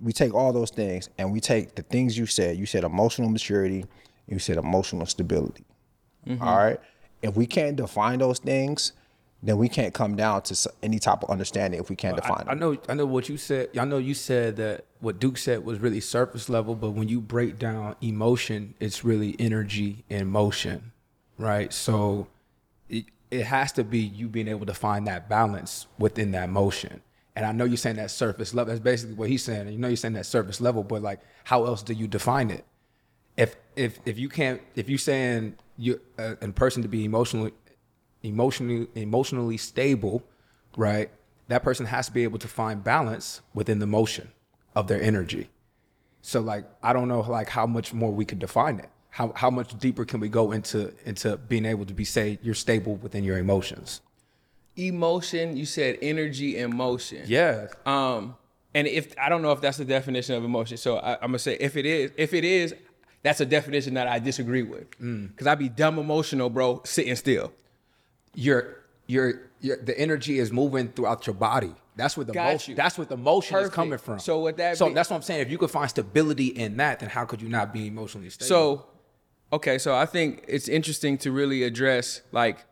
we take all those things and we take the things you said. You said emotional maturity, you said emotional stability. Mm-hmm. all right? If we can't define those things, then we can't come down to any type of understanding if we can't define I them. know, I know what you said. I know you said that what Duke said was really surface level, but when you break down emotion, it's really energy and motion, right? So it, has to be you being able to find that balance within that motion. And I know you're saying that surface level. That's basically what he's saying. You know you're saying that surface level, but like, how else do you define it? If if if you can't, if you're saying you a, a person to be emotionally emotionally emotionally stable, right? That person has to be able to find balance within the motion of their energy. So like I don't know like how much more we could define it. How how much deeper can we go into into being able to be say you're stable within your emotions? Emotion, you said energy and motion. Yeah. Um, and if I don't know if that's the definition of emotion, so I, I'm gonna say if it is, if it is, that's a definition that I disagree with. Mm. Cause I'd be dumb emotional, bro, sitting still. Your your your the energy is moving throughout your body. That's where the Got motion. you. That's what the motion is coming from. So with that so be- that's what I'm saying. If you could find stability in that, then how could you not be emotionally stable? So Okay, so I think it's interesting to really address like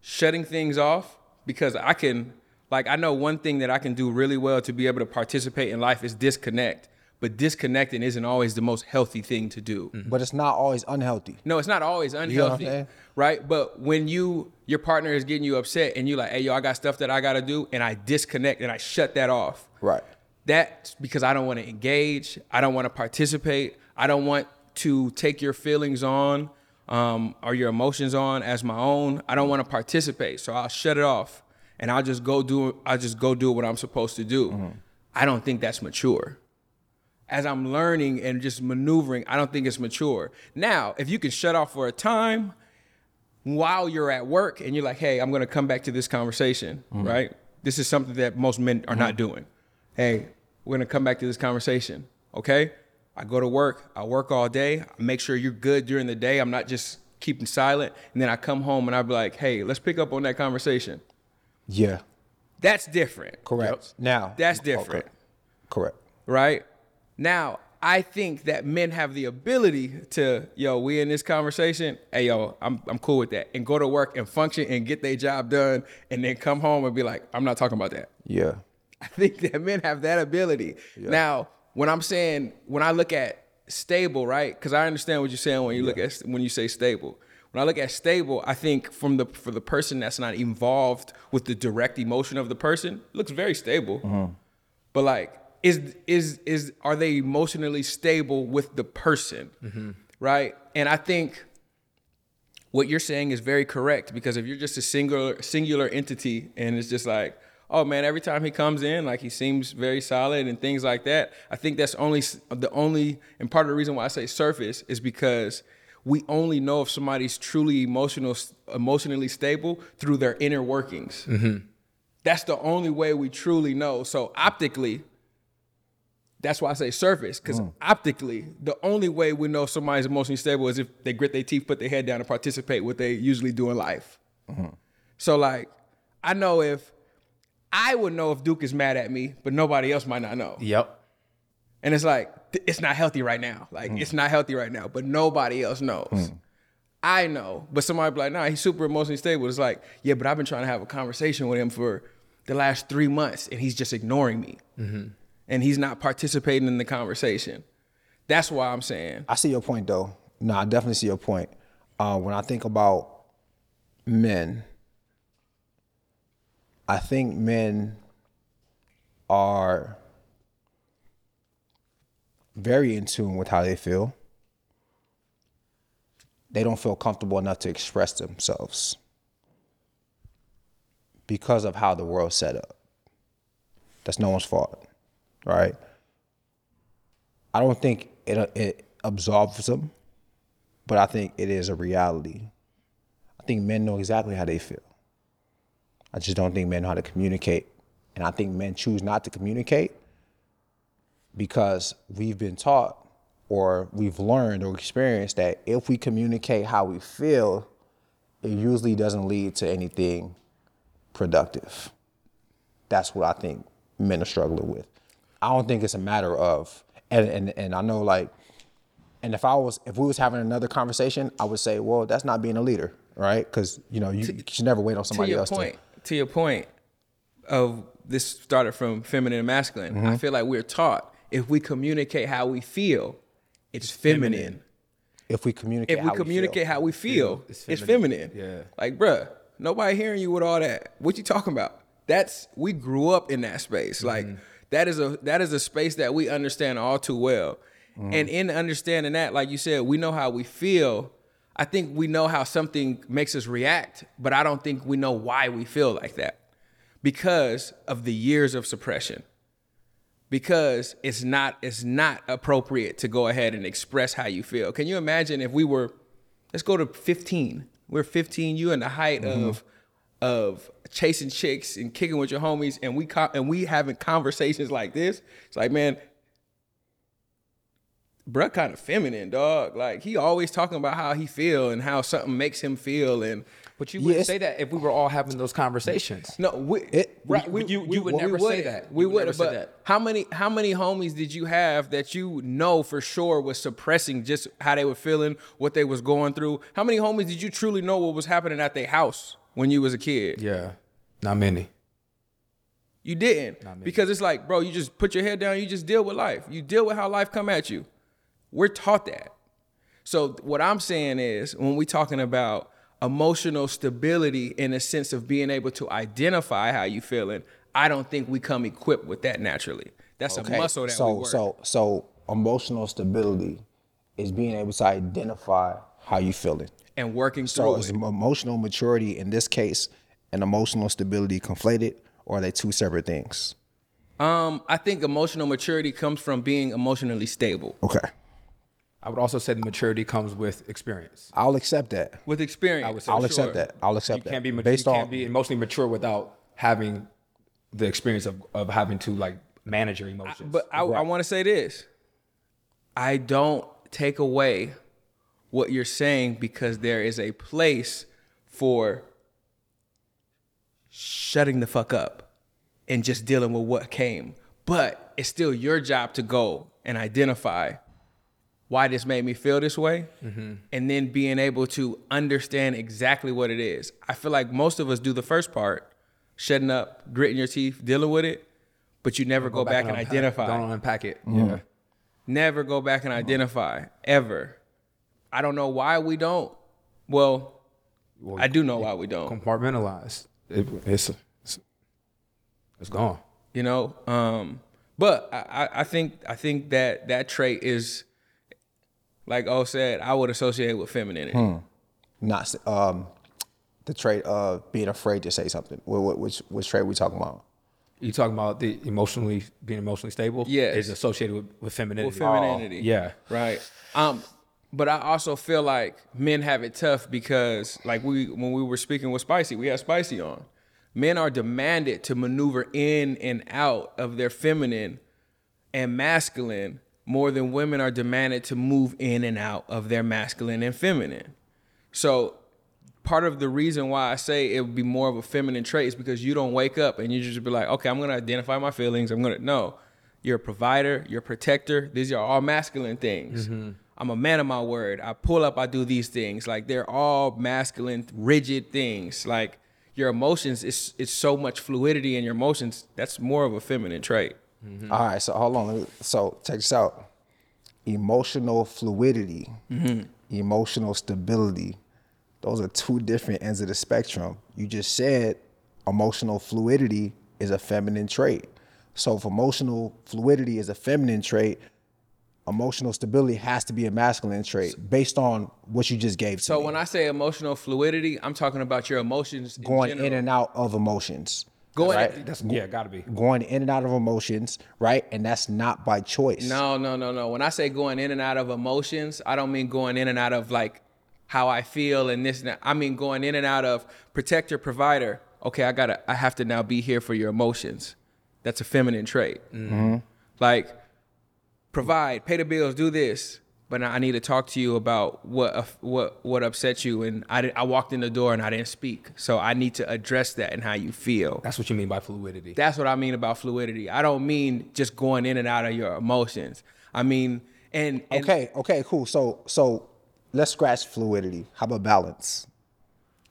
shutting things off because I can like I know one thing that I can do really well to be able to participate in life is disconnect. But disconnecting isn't always the most healthy thing to do. Mm-hmm. But it's not always unhealthy. No, it's not always know what I'm unhealthy, saying? right? But when you your partner is getting you upset and you're like, hey yo, I got stuff that I gotta do, and I disconnect and I shut that off. Right. That's because I don't want to engage. I don't want to participate. I don't want to take your feelings on um, or your emotions on as my own. I don't want to participate, so I'll shut it off and I'll just go do. I'll just go do what I'm supposed to do. Mm-hmm. I don't think that's mature. As I'm learning and just maneuvering, I don't think it's mature. Now, if you can shut off for a time while you're at work and you're like, hey, I'm gonna come back to this conversation, mm-hmm. right? This is something that most men are not mm-hmm. doing. Hey, we're gonna come back to this conversation, okay? I go to work, I work all day, I make sure you're good during the day. I'm not just keeping silent. And then I come home and I be like, hey, let's pick up on that conversation. Yeah. That's different. Correct. Now. That's different. Okay. Correct. right? Now, I think that men have the ability to, yo, we in this conversation, hey, yo, I'm, I'm cool with that, and go to work and function and get their job done, and then come home and be like, I'm not talking about that. Yeah. I think that men have that ability. Now, when I'm saying, when I look at stable, right? Because I understand what you're saying when you look at when you say stable. When I look at stable, I think from the for the person that's not involved with the direct emotion of the person, it looks very stable. Uh-huh. But like, is is is are they emotionally stable with the person, mm-hmm. right? And I think what you're saying is very correct because if you're just a singular singular entity and it's just like oh man every time he comes in like he seems very solid and things like that. I think that's only the only and part of the reason why i say surface is because we only know if somebody's truly emotional emotionally stable through their inner workings. Mm-hmm. That's the only way we truly know. So optically that's why I say surface, because mm. optically, the only way we know somebody's emotionally stable is if they grit their teeth, put their head down, and participate what they usually do in life. Mm-hmm. So, like, I know if I would know if Duke is mad at me, but nobody else might not know. Yep. And it's like, th- it's not healthy right now. Like, hmm. it's not healthy right now, but nobody else knows. Hmm. I know, but somebody be like, nah, he's super emotionally stable. It's like, yeah, but I've been trying to have a conversation with him for the last three months and he's just ignoring me. Mm-hmm. And he's not participating in the conversation. That's why I'm saying, I see your point though. No, I definitely see your point. Uh, when I think about men, I think men are very in tune with how they feel. They don't feel comfortable enough to express themselves because of how the world's set up. That's no one's fault, right? I don't think it it absolves them, but I think it is a reality. I think men know exactly how they feel. I just don't think men know how to communicate, and I think men choose not to communicate because we've been taught or we've learned or experienced that if we communicate how we feel, it usually doesn't lead to anything productive. That's what I think men are struggling with. I don't think it's a matter of and and, and I know like and if I was if we was having another conversation, I would say, well, that's not being a leader, right? Because you know you, you should never wait on somebody to your else point, to your point of this started from feminine and masculine. Mm-hmm. I feel like we're taught if we communicate how we feel, it's feminine. to. If we communicate, If we how communicate feel. how we feel, it's it's feminine. Yeah. Like, bruh, nobody hearing you with all that. What you talking about? That's we grew up in that space. Like that is a that is a space that we understand all too well. And in understanding that, like you said, we know how we feel. I think we know how something makes us react, but I don't think we know why we feel like that. Because of the years of suppression because it's not it's not appropriate to go ahead and express how you feel. Can you imagine if we were let's go to 15. We're 15, you in the height mm-hmm. of of chasing chicks and kicking with your homies and we co- and we having conversations like this. It's like, man, bruh kind of feminine, dog. Like he always talking about how he feel and how something makes him feel and But you wouldn't Yes. say that if we were all having those conversations. no, we, It- right, you- you- you would never say wouldn't. that. We You would would, never say but that. how many how many homies did you have that you know for sure was suppressing just how they were feeling, what they was going through? How many homies did you truly know what was happening at their house when you was a kid? Yeah, not many. You didn't. Because it's like, bro, you just put your head down, you just deal with life. You deal with how life come at you. We're taught that. So what I'm saying is when we're talking about emotional stability in a sense of being able to identify how you feeling, I don't think we come equipped with that naturally. That's a muscle that so we work. Okay. So so so emotional stability is being able to identify how you feeling. and working So through is it. emotional maturity in this case and emotional stability conflated, or are they two separate things? Um, I think emotional maturity comes from being emotionally stable. Okay, I would also say the maturity comes with experience. I'll accept that. With experience. I would say I'll for accept that. I'll accept You that. can't be mature. based you on can't be emotionally mature without having the experience of, of having to like manage your emotions. But I, I want to say this. I don't take away what you're saying because there is a place for shutting the fuck up and just dealing with what came. But it's still your job to go and identify why this made me feel this way and then being able to understand exactly what it is. I feel like most of us do the first part, shutting up, gritting your teeth, dealing with it, but you never go, back, and unpack- identify. Don't unpack it. Mm-hmm. Yeah. Never go back and identify ever. I don't know why we don't. Well, I do know why we don't. Compartmentalize. It, it's, it's it's gone. You know, um, but I, I- I think I think that that trait is, like O said, I would associate with femininity. Hmm. not um, the trait of being afraid to say something. What, what, which which trait we talking about? You talking about the emotionally being emotionally stable? Yes. is associated with, with femininity. With femininity. yeah. Right. Um, but I also feel like men have it tough because, like we when we were speaking with Spicy, we had Spicy on. Men are demanded to maneuver in and out of their feminine and masculine more than women are demanded to move in and out of their masculine and feminine. So part of the reason why I say it would be more of a feminine trait is because you don't wake up and you just be like, okay, I'm gonna identify my feelings. I'm gonna no. You're a provider, you're a protector. These are all masculine things. Mm-hmm. I'm a man of my word. I pull up, I do these things. Like they're all masculine, rigid things. Like your emotions, it's it's so much fluidity in your emotions. That's more of a feminine trait. Mm-hmm. All right, so hold on. So check this out. Emotional fluidity, mm-hmm. emotional stability. Those are two different ends of the spectrum. You just said emotional fluidity is a feminine trait. So if emotional fluidity is a feminine trait, emotional stability has to be a masculine trait based on what you just gave to So me. when I say emotional fluidity, I'm talking about your emotions going general. in and out of emotions. Going- right? That's yeah, gotta be. going in and out of emotions, right? And that's not by choice. No, no, no, no. When I say going in and out of emotions, I don't mean going in and out of like how I feel and this and that. I mean going in and out of protector, provider. Okay, I gotta, I have to now be here for your emotions. That's a feminine trait. Mm-hmm. Like provide, pay the bills, do this. But I need to talk to you about what uh, what what upset you, and I, di- I walked in the door and I didn't speak, so I need to address that and how you feel. That's what you mean by fluidity. That's what I mean about fluidity. I don't mean just going in and out of your emotions. I mean, and, and Okay, okay, cool. So so let's scratch fluidity. How about balance?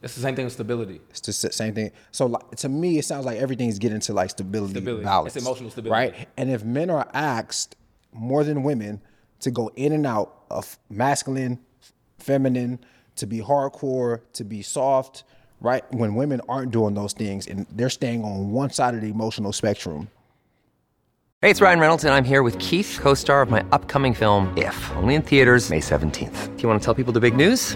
It's the same thing with stability. It's the same thing. So like, to me, it sounds like everything's getting to like stability, Stability. balance, It's emotional stability. right? And if men are asked more than women to go in and out of masculine, feminine, to be hardcore, to be soft, right? When women aren't doing those things and they're staying on one side of the emotional spectrum, Hey, it's Ryan Reynolds, and I'm here with Keith, co star of my upcoming film, If, only in theaters, May 17th. Do you want to tell people the big news?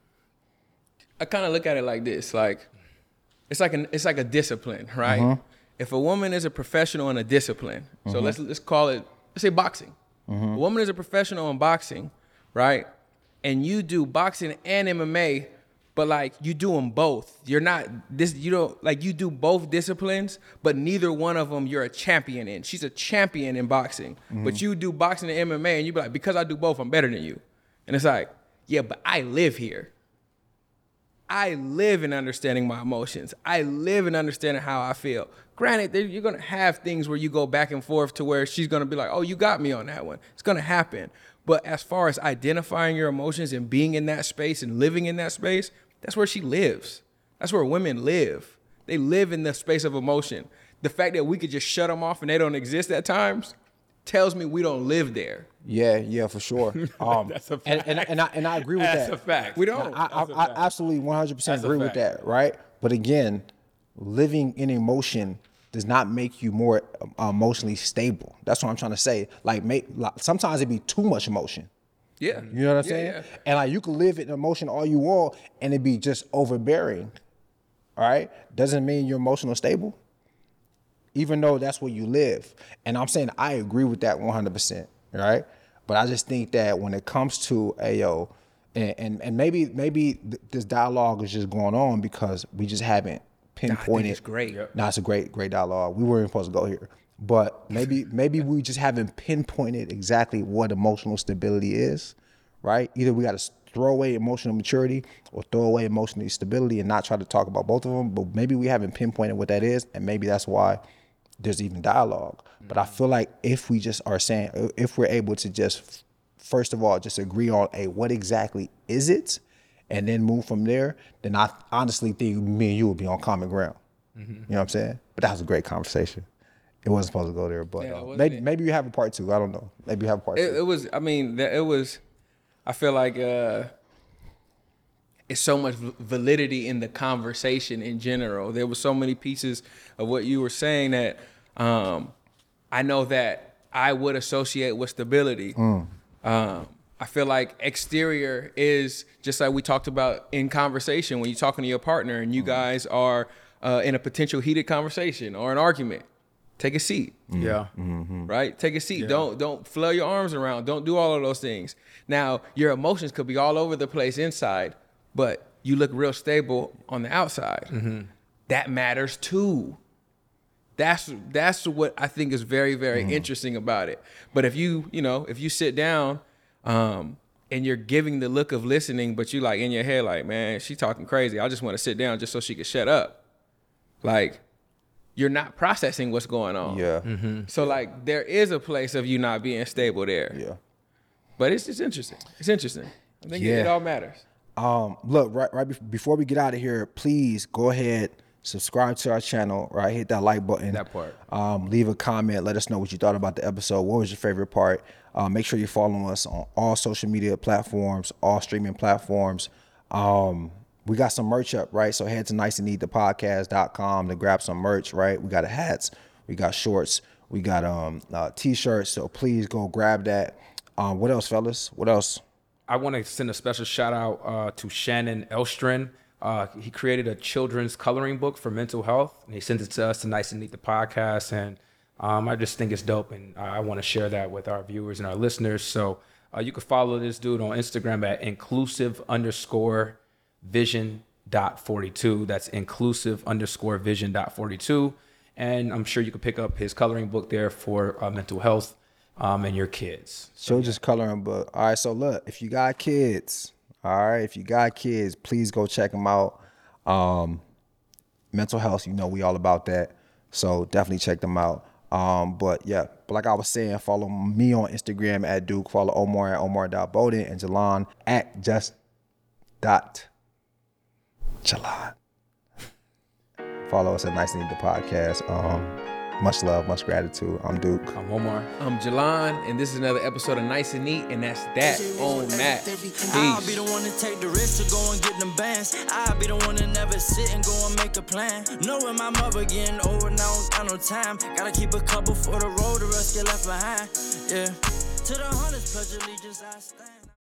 I kind of look at it like this, like it's like an it's like a discipline, right? Mhm. If a woman is a professional in a discipline, so Mhm. let's let's call it let's say boxing. Mhm. A woman is a professional in boxing, right? And you do boxing and MMA, but like you do them both. You're not this. You don't like you do both disciplines, but neither one of them you're a champion in. She's a champion in boxing, but you do boxing and MMA, and you be like, because I do both, I'm better than you. And it's like, yeah, but I live here. I live in understanding my emotions. I live in understanding how I feel. Granted, you're gonna have things where you go back and forth to where she's gonna be like, "Oh, you got me on that one." It's gonna happen. But as far as identifying your emotions and being in that space and living in that space, that's where she lives. That's where women live. They live in the space of emotion. The fact that we could just shut them off and they don't exist at times tells me we don't live there. Yeah, yeah, for sure. Um, That's a And, and, and, I, and I agree with That's that. That's a fact. We don't. I, I, I absolutely 100 percent That's agree with that, right? But again, living in emotion does not make you more uh, emotionally stable. That's what I'm trying to say. Like, make like, sometimes it be too much emotion. Yeah. You know what I'm Yeah, saying? yeah. And like you can live in emotion all you want and it be just overbearing. All right? Doesn't mean you're emotional stable. Even though that's where you live. And I'm saying I agree with that 100%. Right? But I just think that when it comes to AO, and, and, and maybe maybe th- this dialogue is just going on because we just haven't pinpointed. it's great. Yep. No, it's a great, great dialogue. We weren't supposed to go here. But maybe maybe we just haven't pinpointed exactly what emotional stability is, right? Either we got to throw away emotional maturity or throw away emotional stability and not try to talk about both of them. But maybe we haven't pinpointed what that is, and maybe that's why there's even dialogue. But I feel like if we just are saying, if we're able to just, first of all, just agree on, a what exactly is it, and then move from there, then I honestly think me and you will be on common ground. You know what I'm saying? But that was a great conversation. It wasn't supposed to go there, but Yeah, uh, maybe maybe you have a part two. I don't know. Maybe you have a part It, two. it was. I mean, it was. I feel like uh, it's so much validity in the conversation in general. There was so many pieces of what you were saying that um, I know that I would associate with stability. Mm. Um, I feel like exterior is just like we talked about in conversation when you're talking to your partner and you guys are uh, in a potential heated conversation or an argument. Take a seat Yeah. right? Take a seat. Yeah. Don't don't flail your arms around. Don't do all of those things. Now, your emotions could be all over the place inside, but you look real stable on the outside. Mm-hmm. That matters too. That's that's what I think is very very interesting about it. But if you you know if you sit down, um, and you're giving the look of listening, but you like in your head like, man, she talking crazy. I just want to sit down just so she could shut up. Like you're not processing what's going on. Yeah. So like there is a place of you not being stable there. Yeah. But it's just interesting. It's interesting. I think it, it all matters. Um, look, right, right before we get out of here, please go ahead, subscribe to our channel, right? Hit that like button. That part. Um, leave a comment. Let us know what you thought about the episode. What was your favorite part? Uh, make sure you're following us on all social media platforms, all streaming platforms. Um, we got some merch up, right? So head to nice and neat the podcast.com to grab some merch, right? We got hats, we got shorts, we got um uh, t-shirts. So please go grab that. Um, what else, fellas? What else? I want to send a special shout out uh, to Shannon Elstrin. Uh, he created a children's coloring book for mental health, and he sent it to us to Nice and Neat the podcast. And um, I just think it's dope, and I want to share that with our viewers and our listeners. So uh, you can follow this dude on Instagram at inclusive underscore vision dot 42. That's inclusive underscore vision dot 42. And I'm sure you can pick up his coloring book there for uh, mental health um, and your kids. So, Children's coloring book. All right, so look, if you got kids, all right, if you got kids, please go check them out. Um, mental health, you know, we all about that. So definitely check them out. Um, but yeah, but like I was saying, follow me on Instagram at Duke, follow Omar at Omar.Bowden and Jalon at just dot Jalon. Follow us at Nice Neat the podcast. Um, much love, much gratitude. I'm Duke. I'm Omar. I'm Jalon, and this is another episode of Nice and Neat, and that's that on that. I'll be Peace. the one to take the risk to go and get them bands. I'll be the one to never sit and go and make a plan. Knowing my mother getting older now, don't got no time. Gotta keep a couple for the road, the rest get left behind. Yeah. To the hundreds, pledge allegiance, I stand.